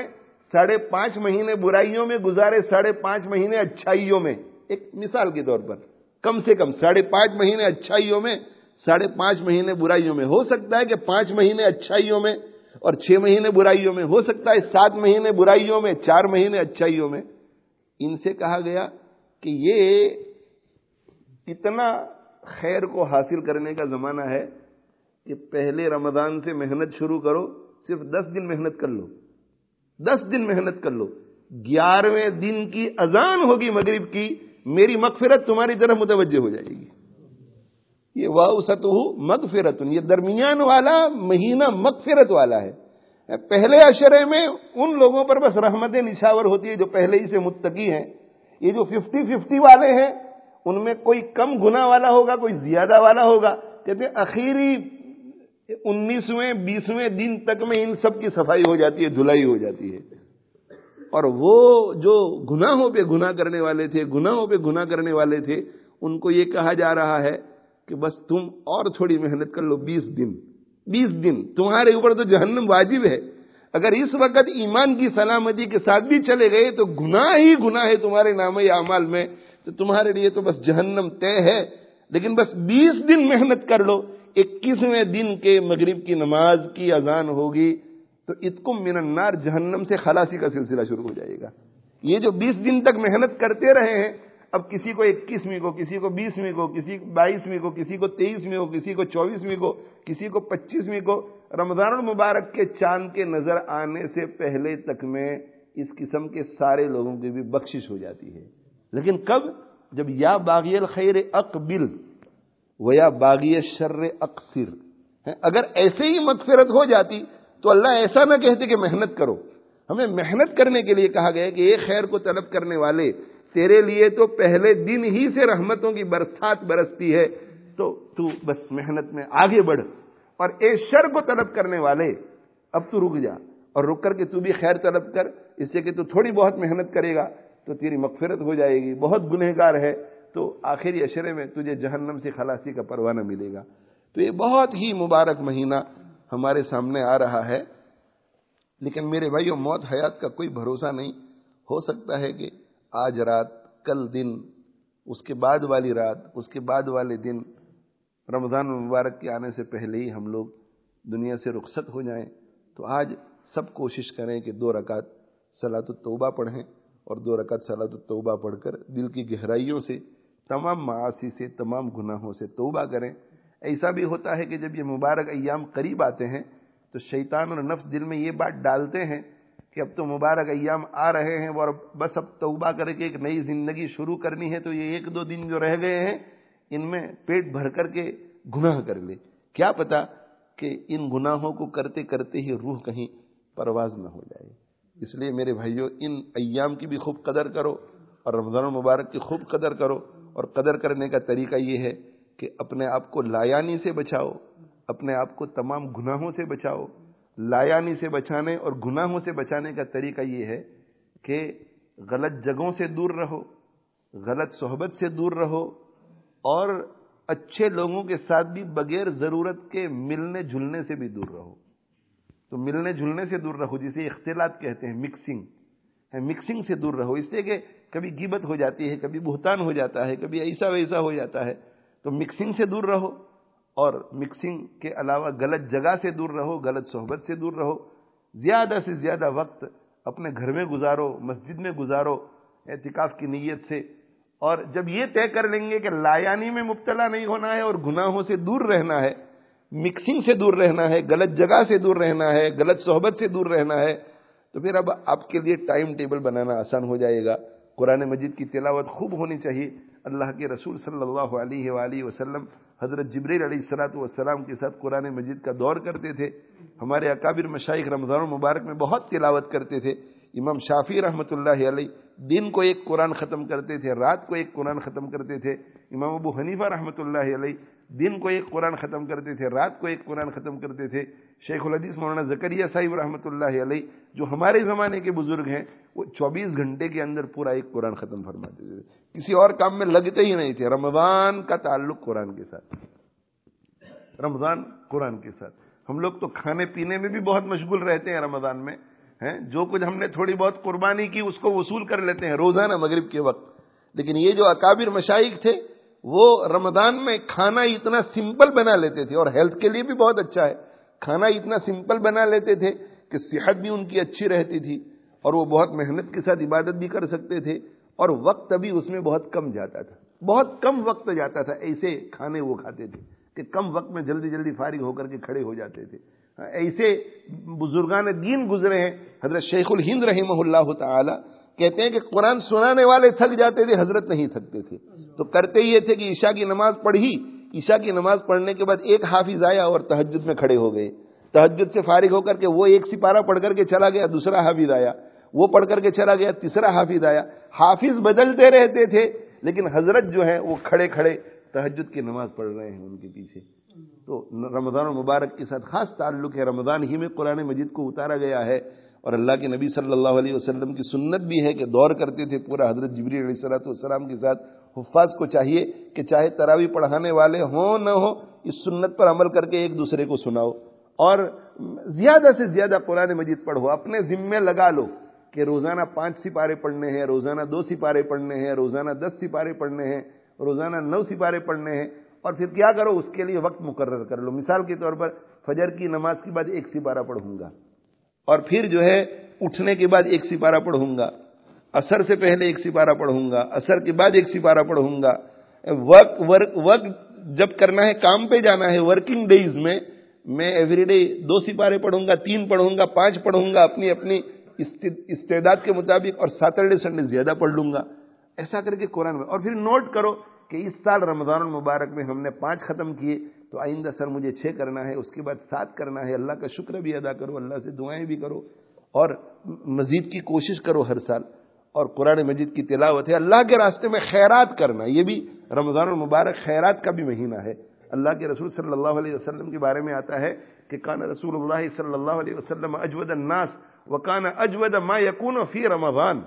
ساڑھے پانچ مہینے برائیوں میں گزارے، ساڑھے پانچ مہینے اچھائیوں میں، ایک مثال کے طور پر، کم سے کم ساڑھے پانچ مہینے اچھائیوں میں ساڑھے پانچ مہینے برائیوں میں ہو سکتا ہے کہ پانچ مہینے اچھائیوں میں اور چھ مہینے برائیوں میں ہو سکتا ہے، سات مہینے برائیوں میں، چار مہینے اچھائیوں میں۔ ان سے کہا گیا کہ یہ اتنا خیر کو حاصل کرنے کا زمانہ ہے کہ پہلے رمضان سے محنت شروع کرو، صرف دس دن محنت کر لو۔ دس دن محنت کر لو۔ گیارہویں دن کی اذان ہوگی مغرب کی، میری مغفرت تمہاری طرف متوجہ ہو جائے گی۔ یہ واؤ مغفرت یہ درمیان والا مہینہ مغفرت والا ہے۔ پہلے اشرے میں ان لوگوں پر بس رحمت نشاور ہوتی ہے جو پہلے ہی سے متقی ہیں۔ یہ جو ففٹی ففٹی والے ہیں، ان میں کوئی کم گنا والا ہوگا، کوئی زیادہ والا ہوگا۔ کہتے ہیں اخیری انیسویں، بیسویں دن تک میں ان سب کی صفائی ہو جاتی ہے، دھلائی ہو جاتی ہے۔ اور وہ جو گناہوں پہ گناہ کرنے والے تھے، گناہوں پہ گناہ کرنے والے تھے، ان کو یہ کہا جا رہا ہے کہ بس تم اور تھوڑی محنت کر لو بیس دن۔ بیس دن۔ تمہارے اوپر تو جہنم واجب ہے۔ اگر اس وقت ایمان کی سلامتی کے ساتھ بھی چلے گئے تو گناہ ہی گناہ ہے تمہارے نام اعمال میں۔ تو تمہارے لیے تو بس جہنم طے ہے۔ لیکن بس بیس دن محنت کر لو۔ اکیسویں دن کے مغرب کی نماز کی اذان ہوگی تو اتکم من النار۔ جہنم سے خلاصی کا سلسلہ شروع ہو جائے گا۔ یہ جو بیس دن تک محنت کرتے رہے ہیں اب کسی کو اکیسویں کو، کسی کو بیسویں کو، کسی کو بائیسویں کو، کسی کو تیئیسویں کو، کسی کو چوبیسویں کو، کسی کو پچیسویں کو، رمضان المبارک کے چاند کے نظر آنے سے پہلے تک میں اس قسم کے سارے لوگوں کی بھی بخشش ہو جاتی ہے۔ لیکن کب؟ جب یا باغی الخیر اقبل و یا باغی شر اقصر۔ اگر ایسے ہی مغفرت ہو جاتی تو اللہ ایسا نہ کہتے کہ محنت کرو۔ ہمیں محنت کرنے کے لیے کہا گیا کہ ایک خیر کو طلب کرنے والے تیرے لیے تو پہلے دن ہی سے رحمتوں کی برسات برستی ہے۔ تو تو بس محنت میں آگے بڑھ۔ اور اے شر کو طلب کرنے والے، اب تو رک جا۔ اور رک کر کے تو بھی خیر طلب کر۔ اس سے کہ تو تھوڑی بہت محنت کرے گا، تو تیری مغفرت ہو جائے گی۔ بہت گنہگار ہے۔ تو آخری اشرے میں تجھے جہنم سے خلاصی کا پروانہ ملے گا۔ تو یہ بہت ہی مبارک مہینہ ہمارے سامنے آ رہا ہے۔ لیکن میرے بھائیوں موت حیات کا کوئی بھروسہ نہیں۔ ہو سکتا ہے کہ آج رات، کل دن، اس کے بعد والی رات، اس کے بعد والے دن، رمضان مبارک کے آنے سے پہلے ہی ہم لوگ دنیا سے رخصت ہو جائیں۔ تو آج سب کوشش کریں کہ دو رکعت سلاۃ التوبہ پڑھیں اور دو رکعت سلاۃ التوبہ پڑھ کر دل کی گہرائیوں سے، تمام معاشی سے، تمام گناہوں سے توبہ کریں۔ ایسا بھی ہوتا ہے کہ جب یہ مبارک ایام قریب آتے ہیں تو شیطان اور نفس دل میں یہ بات ڈالتے ہیں کہ اب تو مبارک ایام آ رہے ہیں اور بس اب توبہ کر کے ایک نئی زندگی شروع کرنی ہے تو یہ ایک دو دن جو رہ گئے ہیں، ان میں پیٹ بھر کر کے گناہ کر لے۔ کیا پتا کہ ان گناہوں کو کرتے کرتے ہی روح کہیں پرواز نہ ہو جائے۔ اس لیے میرے بھائیوں ان ایام کی بھی خوب قدر کرو اور رمضان المبارک کی خوب قدر کرو۔ اور قدر کرنے کا طریقہ یہ ہے کہ اپنے آپ کو لایانی سے بچاؤ، اپنے آپ کو تمام گناہوں سے بچاؤ۔ لایانی سے بچانے اور گناہوں سے بچانے کا طریقہ یہ ہے کہ غلط جگہوں سے دور رہو، غلط صحبت سے دور رہو اور اچھے لوگوں کے ساتھ بھی بغیر ضرورت کے ملنے جلنے سے بھی دور رہو۔ تو ملنے جلنے سے دور رہو، جسے اختلاط کہتے ہیں مکسنگ مکسنگ ہاں، سے دور رہو، اس سے کہ کبھی گیبت ہو جاتی ہے، کبھی بہتان ہو جاتا ہے، کبھی ایسا ویسا ہو جاتا ہے۔ تو مکسنگ سے دور رہو۔ اور مکسنگ کے علاوہ غلط جگہ سے دور رہو، غلط صحبت سے دور رہو۔ زیادہ سے زیادہ وقت اپنے گھر میں گزارو، مسجد میں گزارو اعتکاف کی نیت سے۔ اور جب یہ طے کر لیں گے کہ لایانی میں مبتلا نہیں ہونا ہے اور گناہوں سے دور رہنا ہے مکسنگ سے دور رہنا ہے، غلط جگہ سے دور رہنا ہے، غلط صحبت سے دور رہنا ہے، تو پھر اب آپ کے لیے ٹائم ٹیبل بنانا آسان ہو جائے گا۔ قرآن مجید کی تلاوت خوب ہونی چاہیے۔ اللہ کے رسول صلی اللہ علیہ وآلہ وسلم حضرت جبریل علیہ السلاۃ والسلام کے ساتھ قرآن مجید کا دور کرتے تھے۔ ہمارے اکابر مشائق رمضان المبارک میں بہت تلاوت کرتے تھے۔ امام شافی رحمۃ اللہ علیہ دن کو ایک قرآن ختم کرتے تھے، رات کو ایک قرآن ختم کرتے تھے۔ امام ابو حنیفہ رحمۃ اللہ علیہ دن کو ایک قرآن ختم کرتے تھے، رات کو ایک قرآن ختم کرتے تھے۔ شیخ الحدیث مولانا زکریہ صاحب رحمۃ اللہ علیہ جو ہمارے زمانے کے بزرگ ہیں وہ چوبیس گھنٹے کے اندر پورا ایک قرآن ختم فرماتے تھے کسی اور کام میں لگتے ہی نہیں تھے۔ رمضان کا تعلق قرآن کے ساتھ۔ رمضان قرآن کے ساتھ۔ ہم لوگ تو کھانے پینے میں بھی بہت مشغول رہتے ہیں رمضان میں جو کچھ ہم نے تھوڑی بہت قربانی کی، اس کو وصول کر لیتے ہیں روزانہ مغرب کے وقت۔ لیکن یہ جو اکابر مشائق تھے، وہ رمضان میں کھانا اتنا سمپل بنا لیتے تھے، اور ہیلتھ کے لیے بھی بہت اچھا ہے۔ کھانا اتنا سمپل بنا لیتے تھے کہ صحت بھی ان کی اچھی رہتی تھی۔ اور وہ بہت محنت کے ساتھ عبادت بھی کر سکتے تھے اور وقت ابھی اس میں بہت کم جاتا تھا۔ بہت کم وقت جاتا تھا۔ ایسے کھانے وہ کھاتے تھے کہ کم وقت میں جلدی جلدی فارغ ہو کر کے کھڑے ہو جاتے تھے۔ ایسے بزرگان دین گزرے ہیں۔ حضرت شیخ الہند رحمہ اللہ تعالی کہتے ہیں کہ قرآن سنانے والے تھک جاتے تھے، حضرت نہیں تھکتے تھے۔ تو کرتے یہ تھے کہ عشاء کی نماز پڑھی۔ عشاء کی نماز پڑھنے کے بعد ایک حافظ آیا اور تحجد میں کھڑے ہو گئے۔ تحجد سے فارغ ہو کر کے وہ ایک سپارہ پڑھ کر کے چلا گیا، دوسرا حافظ آیا۔ وہ پڑھ کر کے چلا گیا، تیسرا حافظ آیا۔ حافظ بدلتے رہتے تھے، لیکن حضرت جو ہیں وہ کھڑے کھڑے تحجد کی نماز پڑھ رہے ہیں ان کے پیچھے۔ تو رمضان المبارک کے ساتھ خاص تعلق ہے، رمضان ہی میں قرآن مجید کو اتارا گیا ہے۔ اور اللہ کے نبی صلی اللہ علیہ وسلم کی سنت بھی ہے کہ دور کرتے تھے پورا حضرت جبری علیہ صلاحت والسلام کے ساتھ۔ حفاظ کو چاہیے کہ چاہے تراوی پڑھانے والے ہوں، نہ ہو اس سنت پر عمل کر کے ایک دوسرے کو سناؤ۔ اور زیادہ سے زیادہ قرآن مجید پڑھو، اپنے ذمے لگا لو۔ کہ روزانہ پانچ سپارے پڑھنے ہیں، روزانہ دو سپارے پڑھنے ہیں، روزانہ دس سپارے پڑھنے ہیں، روزانہ نو سپارے پڑھنے ہیں، اور پھر کیا کرو؟ اس کے لیے وقت مقرر کر لو۔ مثال کے طور پر فجر کی نماز کے بعد ایک سپارہ پڑھوں گا، اور پھر جو ہے اٹھنے کے بعد ایک سپارہ پڑھوں گا اثر سے پہلے ایک سپارہ پڑھوں گا اثر کے بعد ایک سپارہ پڑھوں گا۔ وقت جب کرنا ہے، کام پہ جانا ہے، ورکنگ ڈیز میں میں ایوری ڈے دو سپارے پڑھوں گا، تین پڑھوں گا، پانچ پڑھوں گا، اپنی اپنی استعداد کے مطابق اور سیٹرڈے سنڈے زیادہ پڑھ لوں گا۔ ایسا کر کے قرآن میں اور پھر نوٹ کرو کہ اس سال رمضان المبارک میں ہم نے پانچ ختم کیے، تو آئندہ سر مجھے چھ کرنا ہے، اس کے بعد سات کرنا ہے۔ اللہ کا شکر بھی ادا کرو، اللہ سے دعائیں بھی کرو۔ اور مزید کی کوشش کرو ہر سال۔ اور قرآن مجید کی تلاوت ہے۔ اللہ کے راستے میں خیرات کرنا، یہ بھی رمضان المبارک خیرات کا بھی مہینہ ہے۔ اللہ کے رسول صلی اللہ علیہ وسلم کے بارے میں آتا ہے کہ کان رسول اللہ صلی اللہ علیہ وسلم اجود الناس وکان اجود ما یقون فی رمضان.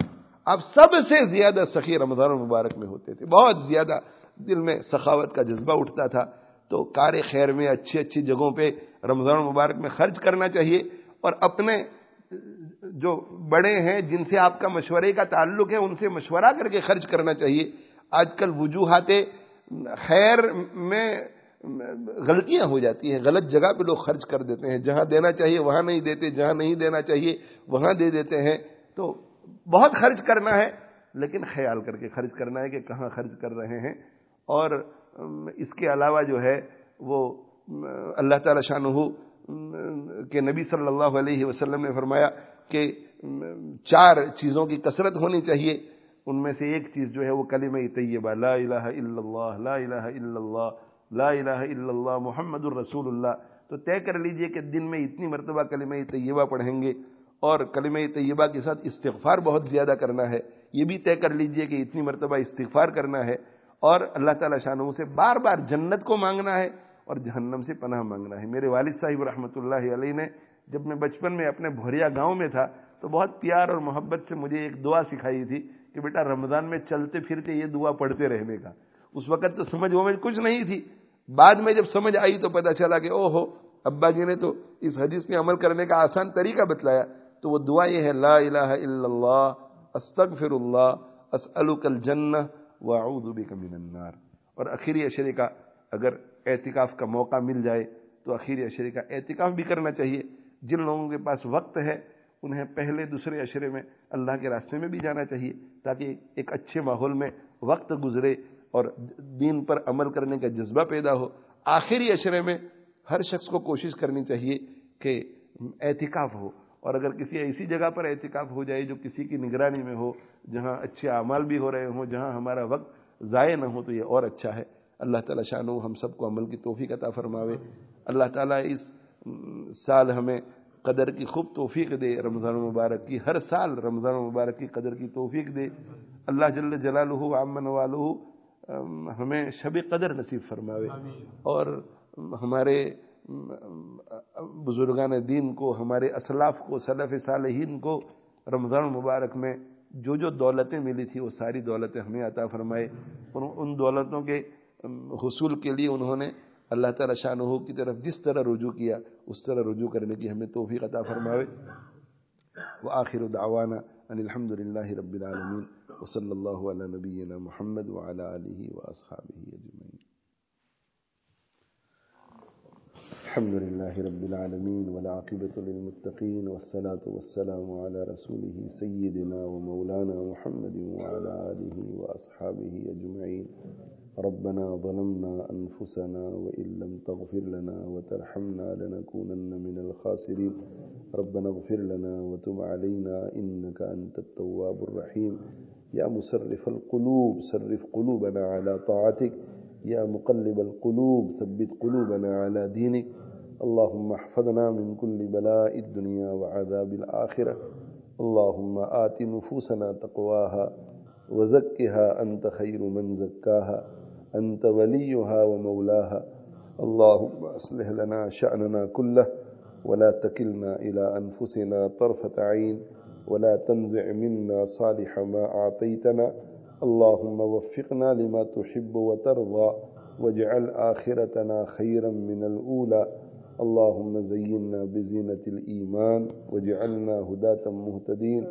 اب سب سے زیادہ سخی رمضان المبارک میں ہوتے تھے. بہت زیادہ دل میں سخاوت کا جذبہ اٹھتا تھا. تو کار خیر میں اچھی اچھی جگہوں پہ رمضان المبارک میں خرچ کرنا چاہیے اور اپنے جو بڑے ہیں، جن سے آپ کا مشورے کا تعلق ہے، ان سے مشورہ کر کے خرچ کرنا چاہیے. آج کل وجوہات خیر میں غلطیاں ہو جاتی ہیں۔ غلط جگہ پہ لوگ خرچ کر دیتے ہیں۔ جہاں دینا چاہیے وہاں نہیں دیتے، جہاں نہیں دینا چاہیے وہاں دے دیتے ہیں۔ تو بہت خرچ کرنا ہے، لیکن خیال کر کے خرچ کرنا ہے کہ کہاں خرچ کر رہے ہیں۔ اور اس کے علاوہ جو ہے، وہ اللہ تعالی شاہ کہ نبی صلی اللہ علیہ وسلم نے فرمایا کہ چار چیزوں کی کثرت ہونی چاہیے۔ ان میں سے ایک چیز جو ہے، وہ کلمہ طیبہ، لا الہ الا اللہ، لا الہ الا اللہ لا الہ الا اللہ محمد الرسول اللہ۔ تو طے کر لیجیے کہ دن میں اتنی مرتبہ کلمہ طیبہ پڑھیں گے اور کلمہ طیبہ کے ساتھ استغفار بہت زیادہ کرنا ہے۔ یہ بھی طے کر لیجیے کہ اتنی مرتبہ استغفار کرنا ہے اور اللہ تعالیٰ شاہ سے بار بار جنت کو مانگنا ہے اور جہنم سے پناہ مانگنا ہے۔ میرے والد صاحب رحمۃ اللہ علیہ نے جب میں بچپن میں اپنے بھوریا گاؤں میں تھا تو بہت پیار اور محبت سے مجھے ایک دعا سکھائی تھی کہ بیٹا رمضان میں چلتے پھرتے یہ دعا پڑھتے رہنے کا۔ اس وقت تو سمجھ وہ کچھ نہیں تھی۔ بعد میں جب سمجھ آئی تو پتا چلا کہ او ہو ابا جی نے تو اس حدیث میں عمل کرنے کا آسان طریقہ بتلایا۔ تو وہ دعا یہ ہے، لا الہ الا اللہ استغفر اللہ اسألک الجنہ، واعوذ بک من النار۔ اور اخیری اشرے کا اگر اعتکاف کا موقع مل جائے تو اخیری اشرے کا اعتکاف بھی کرنا چاہیے۔ جن لوگوں کے پاس وقت ہے، انہیں پہلے دوسرے اشرے میں اللہ کے راستے میں بھی جانا چاہیے تاکہ ایک اچھے ماحول میں وقت گزرے۔ اور دین پر عمل کرنے کا جذبہ پیدا ہو، آخری اشرے میں ہر شخص کو کوشش کرنی چاہیے کہ احتکاف ہو۔ اور اگر کسی ایسی جگہ پر احتکاف ہو جائے جو کسی کی نگرانی میں ہو، جہاں اچھے اعمال بھی ہو رہے ہوں، جہاں ہمارا وقت ضائع نہ ہو، تو یہ اور اچھا ہے۔ اللہ تعالیٰ شاہ ہم سب کو عمل کی توفیق عطا فرماوے۔ اللہ تعالیٰ اس سال ہمیں قدر کی خوب توفیق دے، رمضان المبارک کی، ہر سال رمضان المبارک کی قدر کی توفیق دے۔ اللہ جل جلالہ امن والہ ہمیں شب قدر نصیب فرماوے۔ اور ہمارے بزرگان دین کو ہمارے اسلاف کو صلف صالحین کو رمضان المبارک میں جو جو دولتیں ملی تھی وہ ساری دولتیں ہمیں عطا فرمائے۔ ان دولتوں کے حصول کے لیے انہوں نے اللہ تعالی شاہ کی طرف جس طرح رجوع کیا اس طرح رجوع کرنے کی ہمیں توفیق عطا فرماوے۔ وآخر دعوانا أن الحمد للہ رب العالمین وصلی اللہ علی نبینا محمد وعلى آلہ وآصحابہ اجمعین الحمد لله رب العالمين والعاقبة للمتقين والصلاة والسلام على رسوله سيدنا ومولانا محمد وعلى آله وأصحابه أجمعين. ربنا ظلمنا أنفسنا وإن لم تغفر لنا وترحمنا لنكونن من الخاسرين. ربنا اغفر لنا وتب علينا إنك أنت التواب الرحيم. يا مسرف القلوب صرف قلوبنا على طاعتك. يا مقلب القلوب ثبت قلوبنا على دينك. اللهم احفظنا من كل بلاء الدنيا وعذاب الآخرة. اللهم آت نفوسنا تقواها وزكها أنت خير من زكاها. أنت وليها ومولاها. اللهم أصلح لنا شأننا كله ولا تكلنا إلى أنفسنا طرفة عين ولا تنزع منا صالح ما أعطيتنا. اللهم وفقنا لما تحب وترضى واجعل آخرتنا خيرا من الأولى. اللهم زينا بزينة الإيمان واجعلنا هداة مهتدين.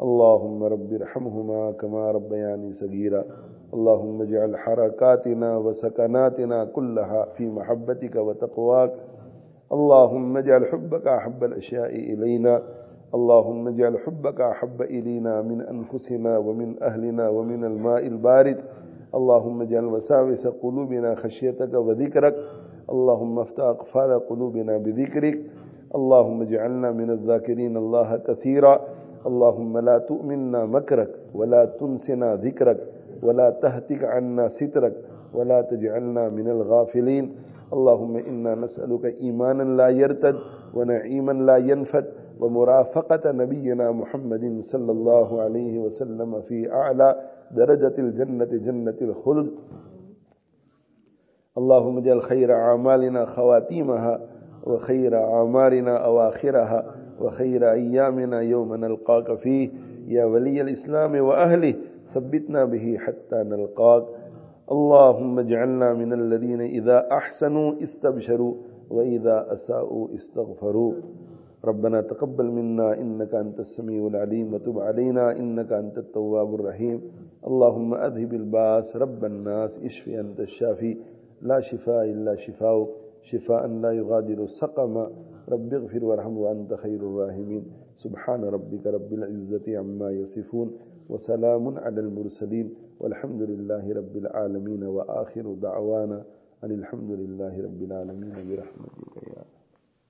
اللهم رب ارحمهما كما ربياني صغيرا. اللهم اجعل حركاتنا وسكناتنا كلها في محبتك وتقواك. اللهم اجعل حبك أحب الأشياء إلينا. اللهم اجعل حبك أحب إلينا من أنفسنا ومن أهلنا ومن الماء البارد. اللهم اجعل وساوس قلوبنا خشيتك وذكرك. اللهم افتح أقفال قلوبنا بذكرك. اللهم اجعلنا من الذاكرين الله كثيرا. اللهم لا تؤمننا مكرك ولا تنسنا ذكرك. ولا تهتك عنا سترك ولا تجعلنا من الغافلين. اللهم إنا نسألك إيمانا لا يرتد ونعيما لا ينفد ومرافقة نبينا محمد صلى الله عليه وسلم في أعلى درجة الجنة جنة الخلد. اللهم اجعل خير أعمالنا خواتيمها وخير أعمارنا أواخرها وخير أيامنا يوم نلقاك فيه. يا ولي الإسلام وأهله ثبتنا به حتى نلقاك. اللهم اجعلنا من الذين إذا أحسنوا استبشروا وإذا أساءوا استغفروا. ربنا تقبل منا إنك أنت السميع العليم وتب علينا إنك أنت التواب الرحيم. اللهم أذهب الباس رب الناس اشفي أنت الشافي. لا شفاء إلا شفاء شفاء لا يغادر سقما رب اغفر وارحم وأنت خير الراحمين. سبحان ربك رب العزة عما يصفون. وسلام على المرسلين والحمد لله رب العالمين وآخر دعوانا أن الحمد لله رب العالمين برحمتك يا